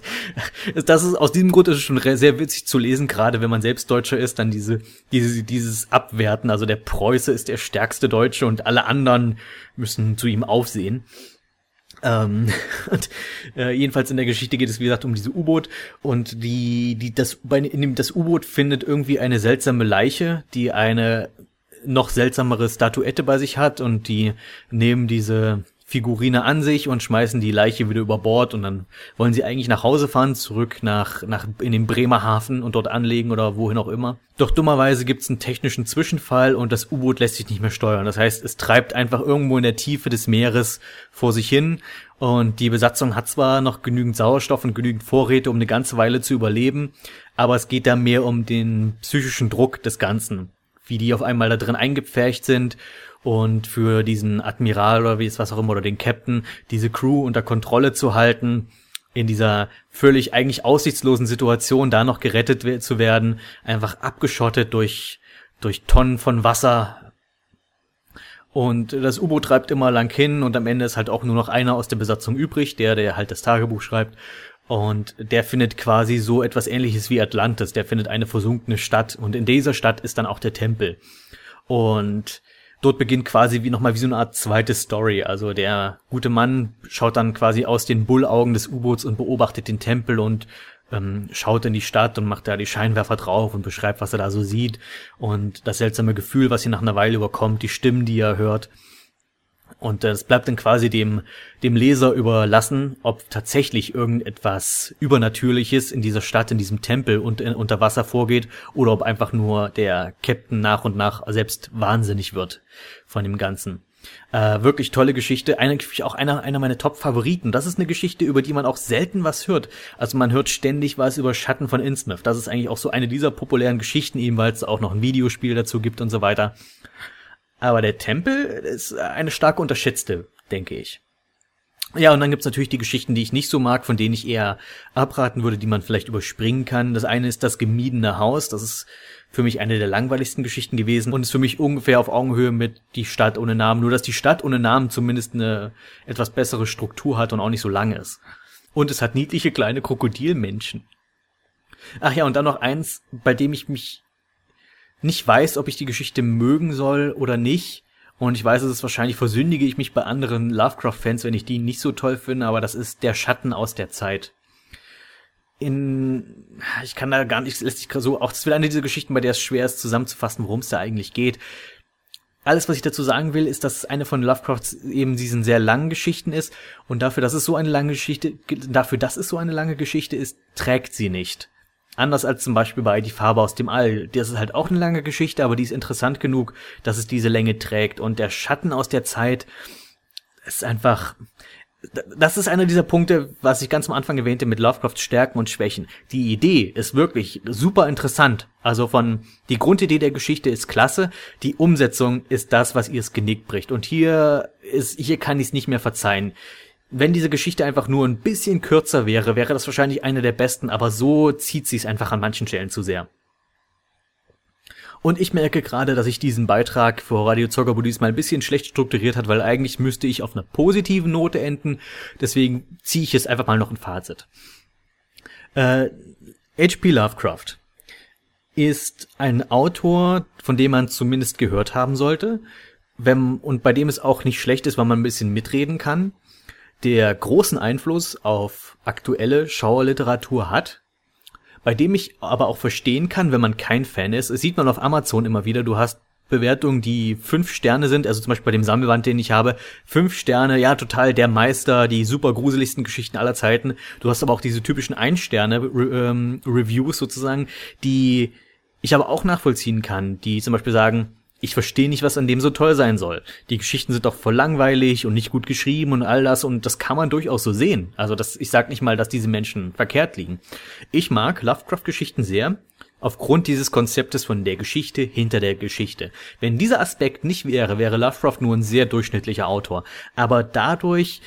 das ist aus diesem Grund ist es schon sehr witzig zu lesen, gerade wenn man selbst Deutscher ist, dann diese, diese, dieses Abwerten, also der Preuße ist der stärkste Deutsche und alle anderen müssen zu ihm aufsehen. Ähm, und, äh, jedenfalls in der Geschichte geht es wie gesagt um diese U-Boot und die die das bei in dem das U-Boot findet irgendwie eine seltsame Leiche, die eine noch seltsamere Statuette bei sich hat und die nehmen diese Figurine an sich und schmeißen die Leiche wieder über Bord und dann wollen sie eigentlich nach Hause fahren, zurück nach, nach in den Bremerhaven und dort anlegen oder wohin auch immer. Doch dummerweise gibt's einen technischen Zwischenfall und das U-Boot lässt sich nicht mehr steuern. Das heißt, es treibt einfach irgendwo in der Tiefe des Meeres vor sich hin und die Besatzung hat zwar noch genügend Sauerstoff und genügend Vorräte, um eine ganze Weile zu überleben, aber es geht da mehr um den psychischen Druck des Ganzen, wie die auf einmal da drin eingepfercht sind und für diesen Admiral oder wie es was auch immer oder den Captain diese Crew unter Kontrolle zu halten in dieser völlig eigentlich aussichtslosen Situation da noch gerettet zu werden, einfach abgeschottet durch durch Tonnen von Wasser. Und das U-Boot treibt immer lang hin und am Ende ist halt auch nur noch einer aus der Besatzung übrig, der der halt das Tagebuch schreibt und der findet quasi so etwas ähnliches wie Atlantis, der findet eine versunkene Stadt und in dieser Stadt ist dann auch der Tempel. Und dort beginnt quasi wie nochmal wie so eine Art zweite Story. Also der gute Mann schaut dann quasi aus den Bullaugen des U-Boots und beobachtet den Tempel und ähm, schaut in die Stadt und macht da die Scheinwerfer drauf und beschreibt, was er da so sieht und das seltsame Gefühl, was ihn nach einer Weile überkommt, die Stimmen, die er hört. Und es bleibt dann quasi dem, dem Leser überlassen, ob tatsächlich irgendetwas Übernatürliches in dieser Stadt, in diesem Tempel und in, unter Wasser vorgeht oder ob einfach nur der Captain nach und nach selbst wahnsinnig wird von dem Ganzen. Äh, wirklich tolle Geschichte, eine, auch einer, einer meiner Top-Favoriten. Das ist eine Geschichte, über die man auch selten was hört. Also man hört ständig was über Schatten von Innsmouth. Das ist eigentlich auch so eine dieser populären Geschichten, eben weil es auch noch ein Videospiel dazu gibt und so weiter. Aber der Tempel ist eine stark unterschätzte, denke ich. Ja, und dann gibt's natürlich die Geschichten, die ich nicht so mag, von denen ich eher abraten würde, die man vielleicht überspringen kann. Das eine ist das gemiedene Haus. Das ist für mich eine der langweiligsten Geschichten gewesen und ist für mich ungefähr auf Augenhöhe mit die Stadt ohne Namen. Nur, dass die Stadt ohne Namen zumindest eine etwas bessere Struktur hat und auch nicht so lang ist. Und es hat niedliche kleine Krokodilmenschen. Ach ja, und dann noch eins, bei dem ich mich nicht weiß, ob ich die Geschichte mögen soll oder nicht. Und ich weiß, es ist wahrscheinlich versündige ich mich bei anderen Lovecraft-Fans, wenn ich die nicht so toll finde, aber das ist der Schatten aus der Zeit. In, ich kann da gar nicht, lässt sich so, auch das wird eine dieser Geschichten, bei der es schwer ist zusammenzufassen, worum es da eigentlich geht. Alles, was ich dazu sagen will, ist, dass eine von Lovecrafts eben diesen sehr langen Geschichten ist und dafür, dass es so eine lange Geschichte, dafür, dass es so eine lange Geschichte ist, trägt sie nicht. Anders als zum Beispiel bei Die Farbe aus dem All. Das ist halt auch eine lange Geschichte, aber die ist interessant genug, dass es diese Länge trägt. Und der Schatten aus der Zeit ist einfach, das ist einer dieser Punkte, was ich ganz am Anfang erwähnte mit Lovecrafts Stärken und Schwächen. Die Idee ist wirklich super interessant. Also von, die Grundidee der Geschichte ist klasse. Die Umsetzung ist das, was ihr es Genick bricht. Und hier ist, hier kann ich es nicht mehr verzeihen wenn diese Geschichte einfach nur ein bisschen kürzer wäre, wäre das wahrscheinlich eine der besten, aber so zieht sie es einfach an manchen Stellen zu sehr. Und ich merke gerade, dass ich diesen Beitrag für Radio Zockerbu diesmal ein bisschen schlecht strukturiert hat, weil eigentlich müsste ich auf einer positiven Note enden. Deswegen ziehe ich jetzt einfach mal noch ein Fazit. Äh, H.P. Lovecraft ist ein Autor, von dem man zumindest gehört haben sollte, wenn, und bei dem es auch nicht schlecht ist, weil man ein bisschen mitreden kann der großen Einfluss auf aktuelle Schauerliteratur hat, bei dem ich aber auch verstehen kann, wenn man kein Fan ist. Es sieht man auf Amazon immer wieder, du hast Bewertungen, die fünf Sterne sind, also zum Beispiel bei dem Sammelband, den ich habe, fünf Sterne, ja, total der Meister, die super gruseligsten Geschichten aller Zeiten. Du hast aber auch diese typischen Ein-Sterne-Reviews ähm, sozusagen, die ich aber auch nachvollziehen kann, die zum Beispiel sagen, ich verstehe nicht, was an dem so toll sein soll. Die Geschichten sind doch voll langweilig und nicht gut geschrieben und all das und das kann man durchaus so sehen. Also das, ich sag nicht mal, dass diese Menschen verkehrt liegen. Ich mag Lovecraft-Geschichten sehr, aufgrund dieses Konzeptes von der Geschichte hinter der Geschichte. Wenn dieser Aspekt nicht wäre, wäre Lovecraft nur ein sehr durchschnittlicher Autor. Aber dadurch,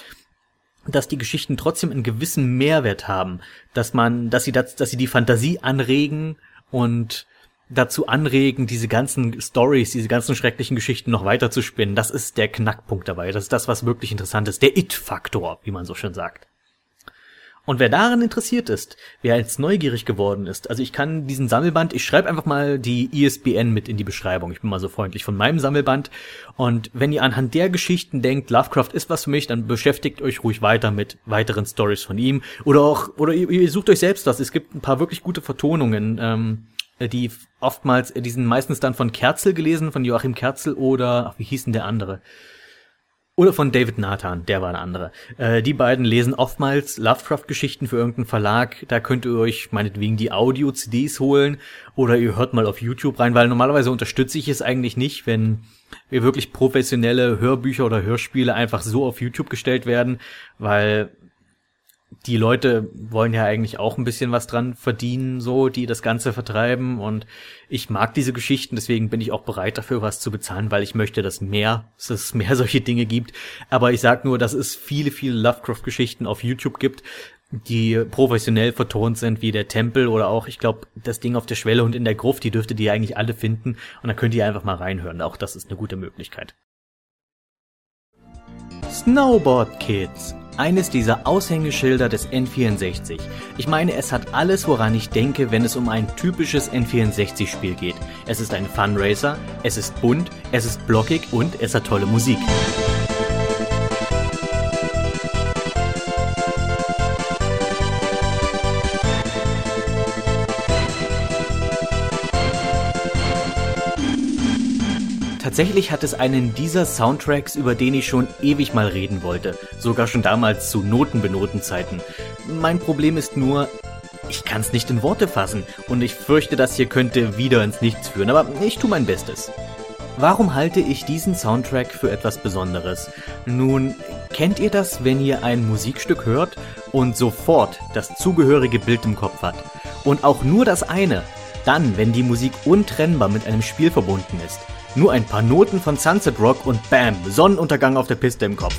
dass die Geschichten trotzdem einen gewissen Mehrwert haben, dass man, dass sie, das, dass sie die Fantasie anregen und dazu anregen, diese ganzen Stories, diese ganzen schrecklichen Geschichten noch weiter zu spinnen. Das ist der Knackpunkt dabei. Das ist das, was wirklich interessant ist. Der It-Faktor, wie man so schön sagt. Und wer daran interessiert ist, wer jetzt neugierig geworden ist, also ich kann diesen Sammelband, ich schreibe einfach mal die ISBN mit in die Beschreibung. Ich bin mal so freundlich von meinem Sammelband. Und wenn ihr anhand der Geschichten denkt, Lovecraft ist was für mich, dann beschäftigt euch ruhig weiter mit weiteren Stories von ihm. Oder auch, oder ihr, ihr sucht euch selbst was. Es gibt ein paar wirklich gute Vertonungen. Ähm, äh, die oftmals, äh, die sind meistens dann von Kerzel gelesen, von Joachim Kerzel oder, ach, wie hieß denn der andere? Oder von David Nathan, der war eine andere. Äh, die beiden lesen oftmals Lovecraft-Geschichten für irgendeinen Verlag. Da könnt ihr euch meinetwegen die Audio-CDs holen oder ihr hört mal auf YouTube rein, weil normalerweise unterstütze ich es eigentlich nicht, wenn wir wirklich professionelle Hörbücher oder Hörspiele einfach so auf YouTube gestellt werden, weil die Leute wollen ja eigentlich auch ein bisschen was dran verdienen, so, die das Ganze vertreiben. Und ich mag diese Geschichten, deswegen bin ich auch bereit dafür, was zu bezahlen, weil ich möchte, dass mehr, dass es mehr solche Dinge gibt. Aber ich sag nur, dass es viele, viele Lovecraft-Geschichten auf YouTube gibt, die professionell vertont sind, wie der Tempel oder auch, ich glaube, das Ding auf der Schwelle und in der Gruft, die dürfte ihr eigentlich alle finden. Und dann könnt ihr einfach mal reinhören. Auch das ist eine gute Möglichkeit. Snowboard Kids eines dieser Aushängeschilder des N64. Ich meine, es hat alles, woran ich denke, wenn es um ein typisches N64-Spiel geht. Es ist ein Funracer, es ist bunt, es ist blockig und es hat tolle Musik. Tatsächlich hat es einen dieser Soundtracks, über den ich schon ewig mal reden wollte, sogar schon damals zu Notenbenotenzeiten. Mein Problem ist nur, ich kann es nicht in Worte fassen und ich fürchte, das hier könnte wieder ins Nichts führen, aber ich tue mein Bestes. Warum halte ich diesen Soundtrack für etwas Besonderes? Nun, kennt ihr das, wenn ihr ein Musikstück hört und sofort das zugehörige Bild im Kopf hat? Und auch nur das eine, dann, wenn die Musik untrennbar mit einem Spiel verbunden ist. Nur ein paar Noten von Sunset Rock und bam, Sonnenuntergang auf der Piste im Kopf.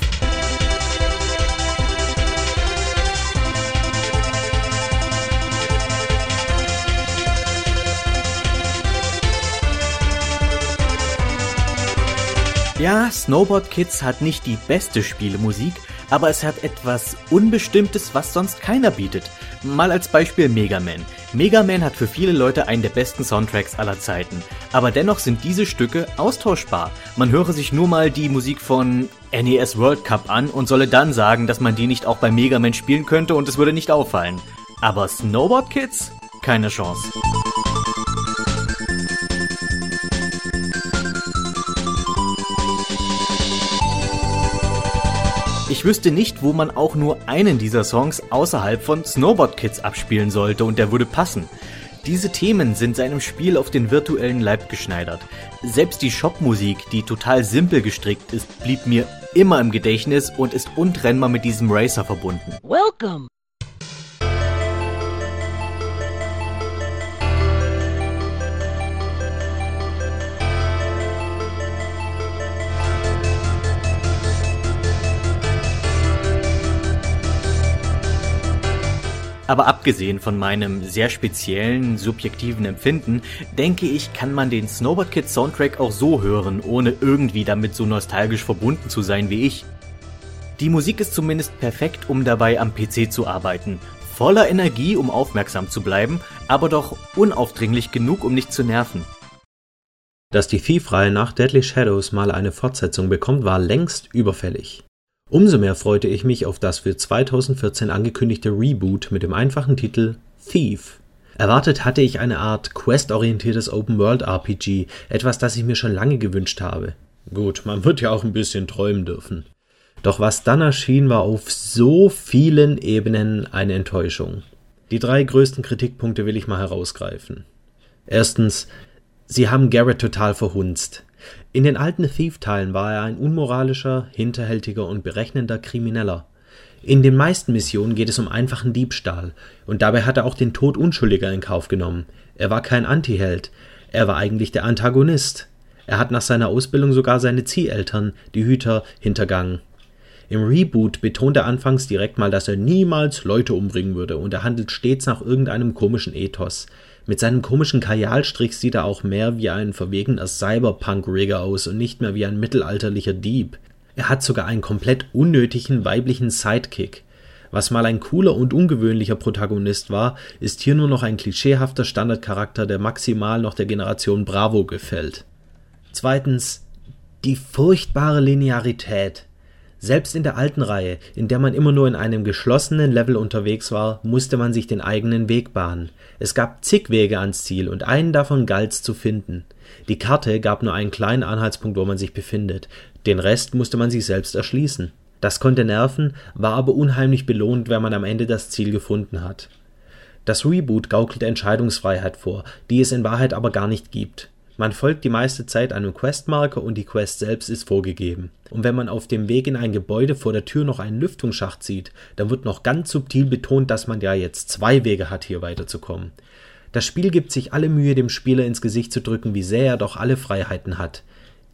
Ja, Snowboard Kids hat nicht die beste Spielemusik, aber es hat etwas Unbestimmtes, was sonst keiner bietet. Mal als Beispiel Mega Man. Mega Man hat für viele Leute einen der besten Soundtracks aller Zeiten. Aber dennoch sind diese Stücke austauschbar. Man höre sich nur mal die Musik von NES World Cup an und solle dann sagen, dass man die nicht auch bei Mega Man spielen könnte und es würde nicht auffallen. Aber Snowboard Kids? Keine Chance. Ich wüsste nicht, wo man auch nur einen dieser Songs außerhalb von Snowboard Kids abspielen sollte und der würde passen. Diese Themen sind seinem Spiel auf den virtuellen Leib geschneidert. Selbst die Shop-Musik, die total simpel gestrickt ist, blieb mir immer im Gedächtnis und ist untrennbar mit diesem Racer verbunden. Welcome Aber abgesehen von meinem sehr speziellen, subjektiven Empfinden, denke ich, kann man den Snowboard Kids Soundtrack auch so hören, ohne irgendwie damit so nostalgisch verbunden zu sein wie ich. Die Musik ist zumindest perfekt, um dabei am PC zu arbeiten. Voller Energie, um aufmerksam zu bleiben, aber doch unaufdringlich genug, um nicht zu nerven. Dass die Thief-Reihe nach Deadly Shadows mal eine Fortsetzung bekommt, war längst überfällig. Umso mehr freute ich mich auf das für 2014 angekündigte Reboot mit dem einfachen Titel Thief. Erwartet hatte ich eine Art questorientiertes Open-World-RPG, etwas, das ich mir schon lange gewünscht habe. Gut, man wird ja auch ein bisschen träumen dürfen. Doch was dann erschien, war auf so vielen Ebenen eine Enttäuschung. Die drei größten Kritikpunkte will ich mal herausgreifen. Erstens, sie haben Garrett total verhunzt. In den alten Thief-Teilen war er ein unmoralischer, hinterhältiger und berechnender Krimineller. In den meisten Missionen geht es um einfachen Diebstahl, und dabei hat er auch den Tod Unschuldiger in Kauf genommen. Er war kein Antiheld, er war eigentlich der Antagonist. Er hat nach seiner Ausbildung sogar seine Zieheltern, die Hüter, hintergangen. Im Reboot betont er anfangs direkt mal, dass er niemals Leute umbringen würde, und er handelt stets nach irgendeinem komischen Ethos. Mit seinem komischen Kajalstrich sieht er auch mehr wie ein verwegener Cyberpunk-Rigger aus und nicht mehr wie ein mittelalterlicher Dieb. Er hat sogar einen komplett unnötigen weiblichen Sidekick. Was mal ein cooler und ungewöhnlicher Protagonist war, ist hier nur noch ein klischeehafter Standardcharakter, der maximal noch der Generation Bravo gefällt. Zweitens, die furchtbare Linearität. Selbst in der alten Reihe, in der man immer nur in einem geschlossenen Level unterwegs war, musste man sich den eigenen Weg bahnen. Es gab zig Wege ans Ziel und einen davon galt's zu finden. Die Karte gab nur einen kleinen Anhaltspunkt, wo man sich befindet. Den Rest musste man sich selbst erschließen. Das konnte nerven, war aber unheimlich belohnt, wenn man am Ende das Ziel gefunden hat. Das Reboot gaukelt Entscheidungsfreiheit vor, die es in Wahrheit aber gar nicht gibt. Man folgt die meiste Zeit einem Questmarker und die Quest selbst ist vorgegeben. Und wenn man auf dem Weg in ein Gebäude vor der Tür noch einen Lüftungsschacht sieht, dann wird noch ganz subtil betont, dass man ja jetzt zwei Wege hat, hier weiterzukommen. Das Spiel gibt sich alle Mühe, dem Spieler ins Gesicht zu drücken, wie sehr er doch alle Freiheiten hat.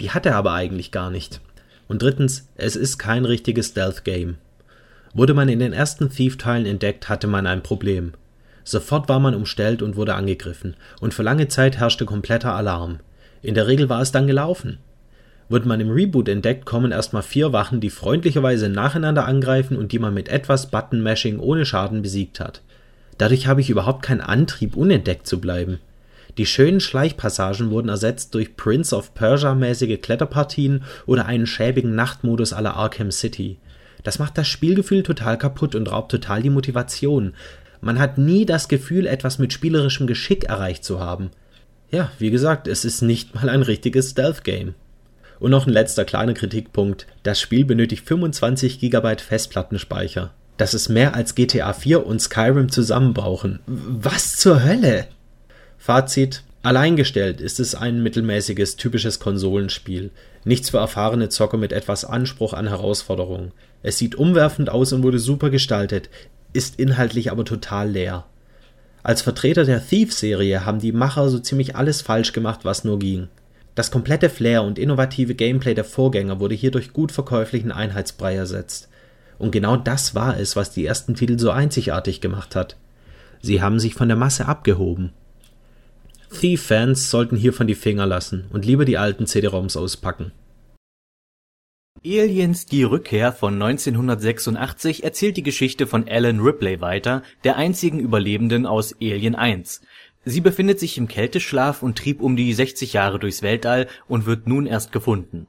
Die hat er aber eigentlich gar nicht. Und drittens, es ist kein richtiges Stealth-Game. Wurde man in den ersten Thief-Teilen entdeckt, hatte man ein Problem. Sofort war man umstellt und wurde angegriffen, und für lange Zeit herrschte kompletter Alarm. In der Regel war es dann gelaufen. Wird man im Reboot entdeckt, kommen erstmal vier Wachen, die freundlicherweise nacheinander angreifen und die man mit etwas Button-Mashing ohne Schaden besiegt hat. Dadurch habe ich überhaupt keinen Antrieb, unentdeckt zu bleiben. Die schönen Schleichpassagen wurden ersetzt durch Prince of Persia-mäßige Kletterpartien oder einen schäbigen Nachtmodus aller Arkham City. Das macht das Spielgefühl total kaputt und raubt total die Motivation. Man hat nie das Gefühl, etwas mit spielerischem Geschick erreicht zu haben. Ja, wie gesagt, es ist nicht mal ein richtiges Stealth-Game. Und noch ein letzter kleiner Kritikpunkt. Das Spiel benötigt 25 GB Festplattenspeicher. Das ist mehr als GTA 4 und Skyrim zusammen brauchen. Was zur Hölle? Fazit: Alleingestellt ist es ein mittelmäßiges, typisches Konsolenspiel. Nichts für erfahrene Zocker mit etwas Anspruch an Herausforderung. Es sieht umwerfend aus und wurde super gestaltet, ist inhaltlich aber total leer. Als Vertreter der Thief-Serie haben die Macher so ziemlich alles falsch gemacht, was nur ging. Das komplette Flair und innovative Gameplay der Vorgänger wurde hier durch gut verkäuflichen Einheitsbrei ersetzt. Und genau das war es, was die ersten Titel so einzigartig gemacht hat. Sie haben sich von der Masse abgehoben. Thief-Fans sollten hiervon die Finger lassen und lieber die alten CD-ROMs auspacken. Aliens Die Rückkehr von 1986 erzählt die Geschichte von Alan Ripley weiter, der einzigen Überlebenden aus Alien 1. Sie befindet sich im Kälteschlaf und trieb um die 60 Jahre durchs Weltall und wird nun erst gefunden.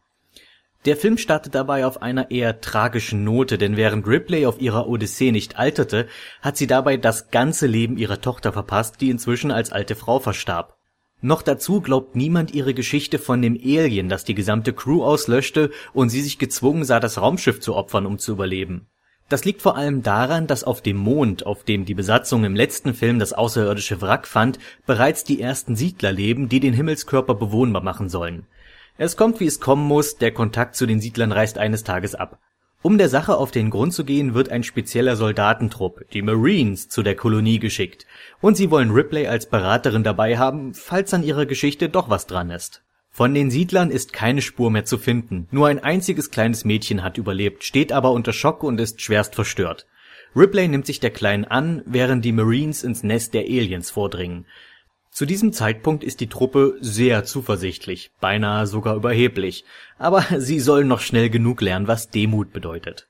Der Film startet dabei auf einer eher tragischen Note, denn während Ripley auf ihrer Odyssee nicht alterte, hat sie dabei das ganze Leben ihrer Tochter verpasst, die inzwischen als alte Frau verstarb. Noch dazu glaubt niemand ihre Geschichte von dem Alien, das die gesamte Crew auslöschte und sie sich gezwungen sah, das Raumschiff zu opfern, um zu überleben. Das liegt vor allem daran, dass auf dem Mond, auf dem die Besatzung im letzten Film das außerirdische Wrack fand, bereits die ersten Siedler leben, die den Himmelskörper bewohnbar machen sollen es kommt, wie es kommen muss, der Kontakt zu den Siedlern reißt eines Tages ab. Um der Sache auf den Grund zu gehen, wird ein spezieller Soldatentrupp, die Marines, zu der Kolonie geschickt, und sie wollen Ripley als Beraterin dabei haben, falls an ihrer Geschichte doch was dran ist. Von den Siedlern ist keine Spur mehr zu finden, nur ein einziges kleines Mädchen hat überlebt, steht aber unter Schock und ist schwerst verstört. Ripley nimmt sich der Kleinen an, während die Marines ins Nest der Aliens vordringen. Zu diesem Zeitpunkt ist die Truppe sehr zuversichtlich, beinahe sogar überheblich, aber sie sollen noch schnell genug lernen, was Demut bedeutet.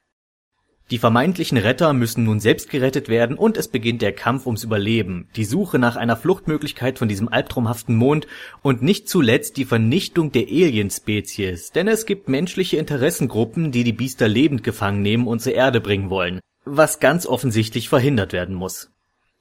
Die vermeintlichen Retter müssen nun selbst gerettet werden und es beginnt der Kampf ums Überleben, die Suche nach einer Fluchtmöglichkeit von diesem albtraumhaften Mond und nicht zuletzt die Vernichtung der Alienspezies, denn es gibt menschliche Interessengruppen, die die Biester lebend gefangen nehmen und zur Erde bringen wollen, was ganz offensichtlich verhindert werden muss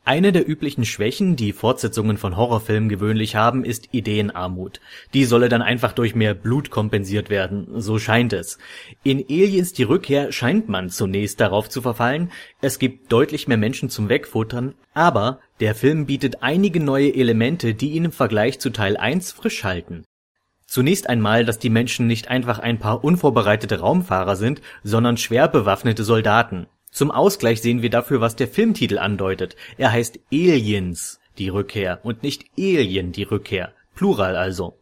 eine der üblichen Schwächen, die Fortsetzungen von Horrorfilmen gewöhnlich haben, ist Ideenarmut. Die solle dann einfach durch mehr Blut kompensiert werden, so scheint es. In Aliens die Rückkehr scheint man zunächst darauf zu verfallen, es gibt deutlich mehr Menschen zum Wegfuttern, aber der Film bietet einige neue Elemente, die ihn im Vergleich zu Teil 1 frisch halten. Zunächst einmal, dass die Menschen nicht einfach ein paar unvorbereitete Raumfahrer sind, sondern schwer bewaffnete Soldaten zum Ausgleich sehen wir dafür, was der Filmtitel andeutet. Er heißt Aliens, die Rückkehr und nicht Alien, die Rückkehr. Plural also.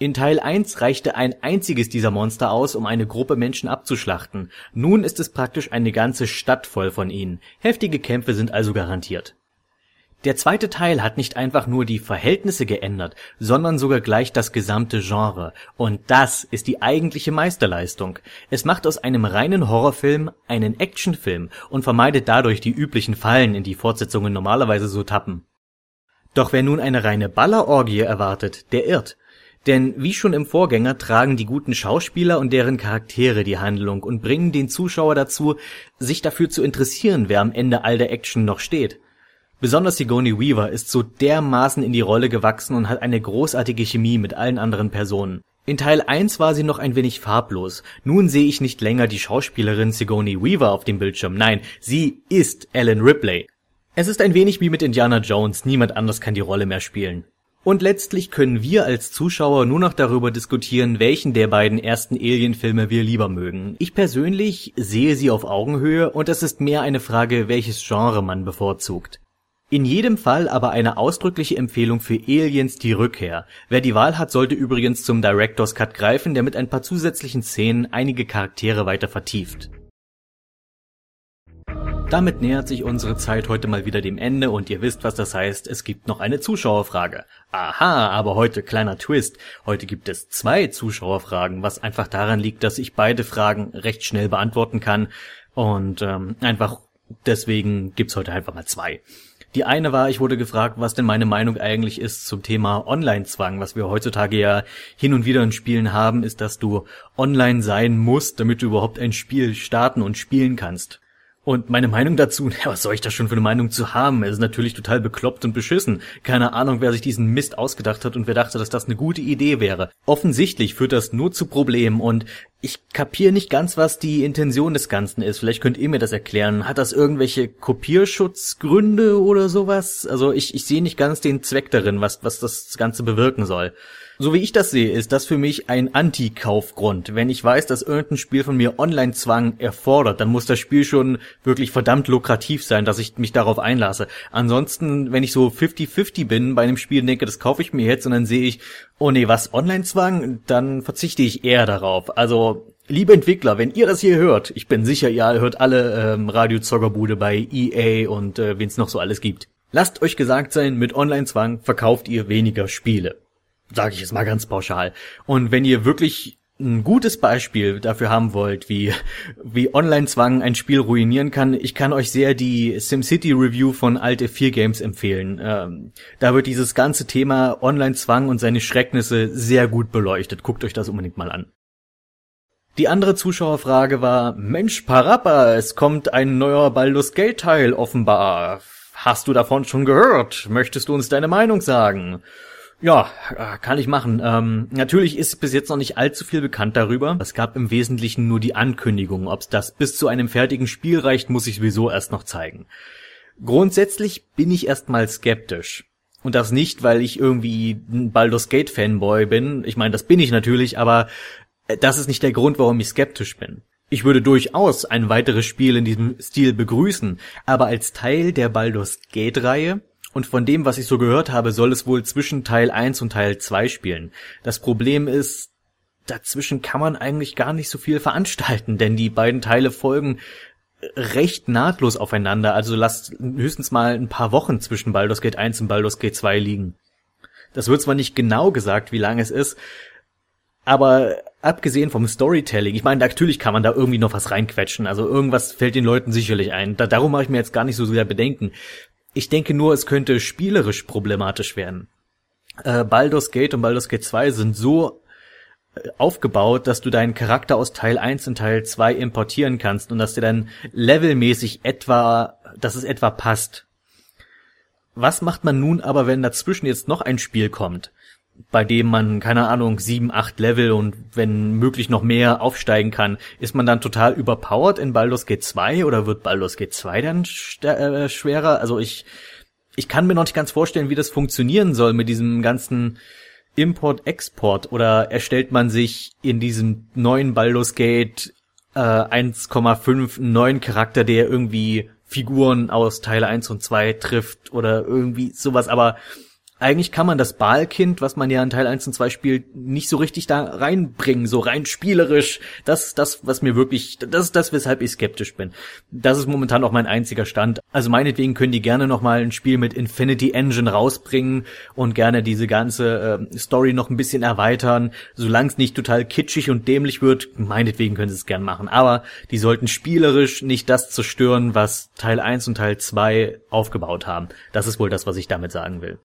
In Teil 1 reichte ein einziges dieser Monster aus, um eine Gruppe Menschen abzuschlachten. Nun ist es praktisch eine ganze Stadt voll von ihnen. Heftige Kämpfe sind also garantiert. Der zweite Teil hat nicht einfach nur die Verhältnisse geändert, sondern sogar gleich das gesamte Genre. Und das ist die eigentliche Meisterleistung. Es macht aus einem reinen Horrorfilm einen Actionfilm und vermeidet dadurch die üblichen Fallen, in die Fortsetzungen normalerweise so tappen. Doch wer nun eine reine Ballerorgie erwartet, der irrt. Denn wie schon im Vorgänger tragen die guten Schauspieler und deren Charaktere die Handlung und bringen den Zuschauer dazu, sich dafür zu interessieren, wer am Ende all der Action noch steht. Besonders Sigourney Weaver ist so dermaßen in die Rolle gewachsen und hat eine großartige Chemie mit allen anderen Personen. In Teil 1 war sie noch ein wenig farblos. Nun sehe ich nicht länger die Schauspielerin Sigourney Weaver auf dem Bildschirm. Nein, sie ist Ellen Ripley. Es ist ein wenig wie mit Indiana Jones. Niemand anders kann die Rolle mehr spielen. Und letztlich können wir als Zuschauer nur noch darüber diskutieren, welchen der beiden ersten Alien-Filme wir lieber mögen. Ich persönlich sehe sie auf Augenhöhe und es ist mehr eine Frage, welches Genre man bevorzugt. In jedem Fall aber eine ausdrückliche Empfehlung für Aliens die Rückkehr. Wer die Wahl hat, sollte übrigens zum Director's Cut greifen, der mit ein paar zusätzlichen Szenen einige Charaktere weiter vertieft. Damit nähert sich unsere Zeit heute mal wieder dem Ende und ihr wisst, was das heißt. Es gibt noch eine Zuschauerfrage. Aha, aber heute kleiner Twist. Heute gibt es zwei Zuschauerfragen, was einfach daran liegt, dass ich beide Fragen recht schnell beantworten kann. Und ähm, einfach deswegen gibt's heute einfach mal zwei. Die eine war, ich wurde gefragt, was denn meine Meinung eigentlich ist zum Thema Online-Zwang. Was wir heutzutage ja hin und wieder in Spielen haben, ist, dass du online sein musst, damit du überhaupt ein Spiel starten und spielen kannst. Und meine Meinung dazu, ja, was soll ich da schon für eine Meinung zu haben? Es ist natürlich total bekloppt und beschissen. Keine Ahnung, wer sich diesen Mist ausgedacht hat und wer dachte, dass das eine gute Idee wäre. Offensichtlich führt das nur zu Problemen und ich kapiere nicht ganz, was die Intention des Ganzen ist. Vielleicht könnt ihr mir das erklären. Hat das irgendwelche Kopierschutzgründe oder sowas? Also ich, ich sehe nicht ganz den Zweck darin, was, was das Ganze bewirken soll. So wie ich das sehe, ist das für mich ein Anti-Kaufgrund. Wenn ich weiß, dass irgendein Spiel von mir Online-Zwang erfordert, dann muss das Spiel schon wirklich verdammt lukrativ sein, dass ich mich darauf einlasse. Ansonsten, wenn ich so 50-50 bin bei einem Spiel und denke, das kaufe ich mir jetzt und dann sehe ich, oh nee, was Online-Zwang, dann verzichte ich eher darauf. Also Liebe Entwickler, wenn ihr das hier hört, ich bin sicher, ihr hört alle ähm, Radio Zockerbude bei EA und äh, wen es noch so alles gibt. Lasst euch gesagt sein, mit Online-Zwang verkauft ihr weniger Spiele. Sage ich jetzt mal ganz pauschal. Und wenn ihr wirklich ein gutes Beispiel dafür haben wollt, wie, wie Online-Zwang ein Spiel ruinieren kann, ich kann euch sehr die SimCity Review von Alte 4 Games empfehlen. Ähm, da wird dieses ganze Thema Online-Zwang und seine Schrecknisse sehr gut beleuchtet. Guckt euch das unbedingt mal an. Die andere Zuschauerfrage war, Mensch, Parappa, es kommt ein neuer Baldur's Gate Teil offenbar. Hast du davon schon gehört? Möchtest du uns deine Meinung sagen? Ja, äh, kann ich machen. Ähm, natürlich ist bis jetzt noch nicht allzu viel bekannt darüber. Es gab im Wesentlichen nur die Ankündigung. Ob das bis zu einem fertigen Spiel reicht, muss ich sowieso erst noch zeigen. Grundsätzlich bin ich erstmal skeptisch. Und das nicht, weil ich irgendwie ein Baldur's Gate Fanboy bin. Ich meine, das bin ich natürlich, aber äh, das ist nicht der Grund, warum ich skeptisch bin. Ich würde durchaus ein weiteres Spiel in diesem Stil begrüßen, aber als Teil der Baldur's Gate Reihe und von dem, was ich so gehört habe, soll es wohl zwischen Teil 1 und Teil 2 spielen. Das Problem ist, dazwischen kann man eigentlich gar nicht so viel veranstalten, denn die beiden Teile folgen recht nahtlos aufeinander, also lasst höchstens mal ein paar Wochen zwischen Baldur's Gate 1 und Baldur's Gate 2 liegen. Das wird zwar nicht genau gesagt, wie lang es ist, aber abgesehen vom Storytelling, ich meine, natürlich kann man da irgendwie noch was reinquetschen, also irgendwas fällt den Leuten sicherlich ein. Da, darum mache ich mir jetzt gar nicht so sehr Bedenken. Ich denke nur, es könnte spielerisch problematisch werden. Äh, Baldur's Gate und Baldur's Gate 2 sind so äh, aufgebaut, dass du deinen Charakter aus Teil 1 und Teil 2 importieren kannst und dass dir dann levelmäßig etwa, dass es etwa passt. Was macht man nun aber, wenn dazwischen jetzt noch ein Spiel kommt? Bei dem man, keine Ahnung, sieben, acht Level und wenn möglich noch mehr aufsteigen kann, ist man dann total überpowered in Baldur's Gate 2 oder wird Baldur's Gate 2 dann äh, schwerer? Also ich, ich kann mir noch nicht ganz vorstellen, wie das funktionieren soll mit diesem ganzen Import-Export oder erstellt man sich in diesem neuen Baldur's Gate äh, 1,5 neuen Charakter, der irgendwie Figuren aus Teile 1 und 2 trifft oder irgendwie sowas, aber eigentlich kann man das Balkind, was man ja in Teil 1 und 2 spielt, nicht so richtig da reinbringen, so rein spielerisch. Das das, was mir wirklich, das ist das, weshalb ich skeptisch bin. Das ist momentan auch mein einziger Stand. Also meinetwegen können die gerne nochmal ein Spiel mit Infinity Engine rausbringen und gerne diese ganze äh, Story noch ein bisschen erweitern. Solange es nicht total kitschig und dämlich wird, meinetwegen können sie es gern machen. Aber die sollten spielerisch nicht das zerstören, was Teil 1 und Teil 2 aufgebaut haben. Das ist wohl das, was ich damit sagen will.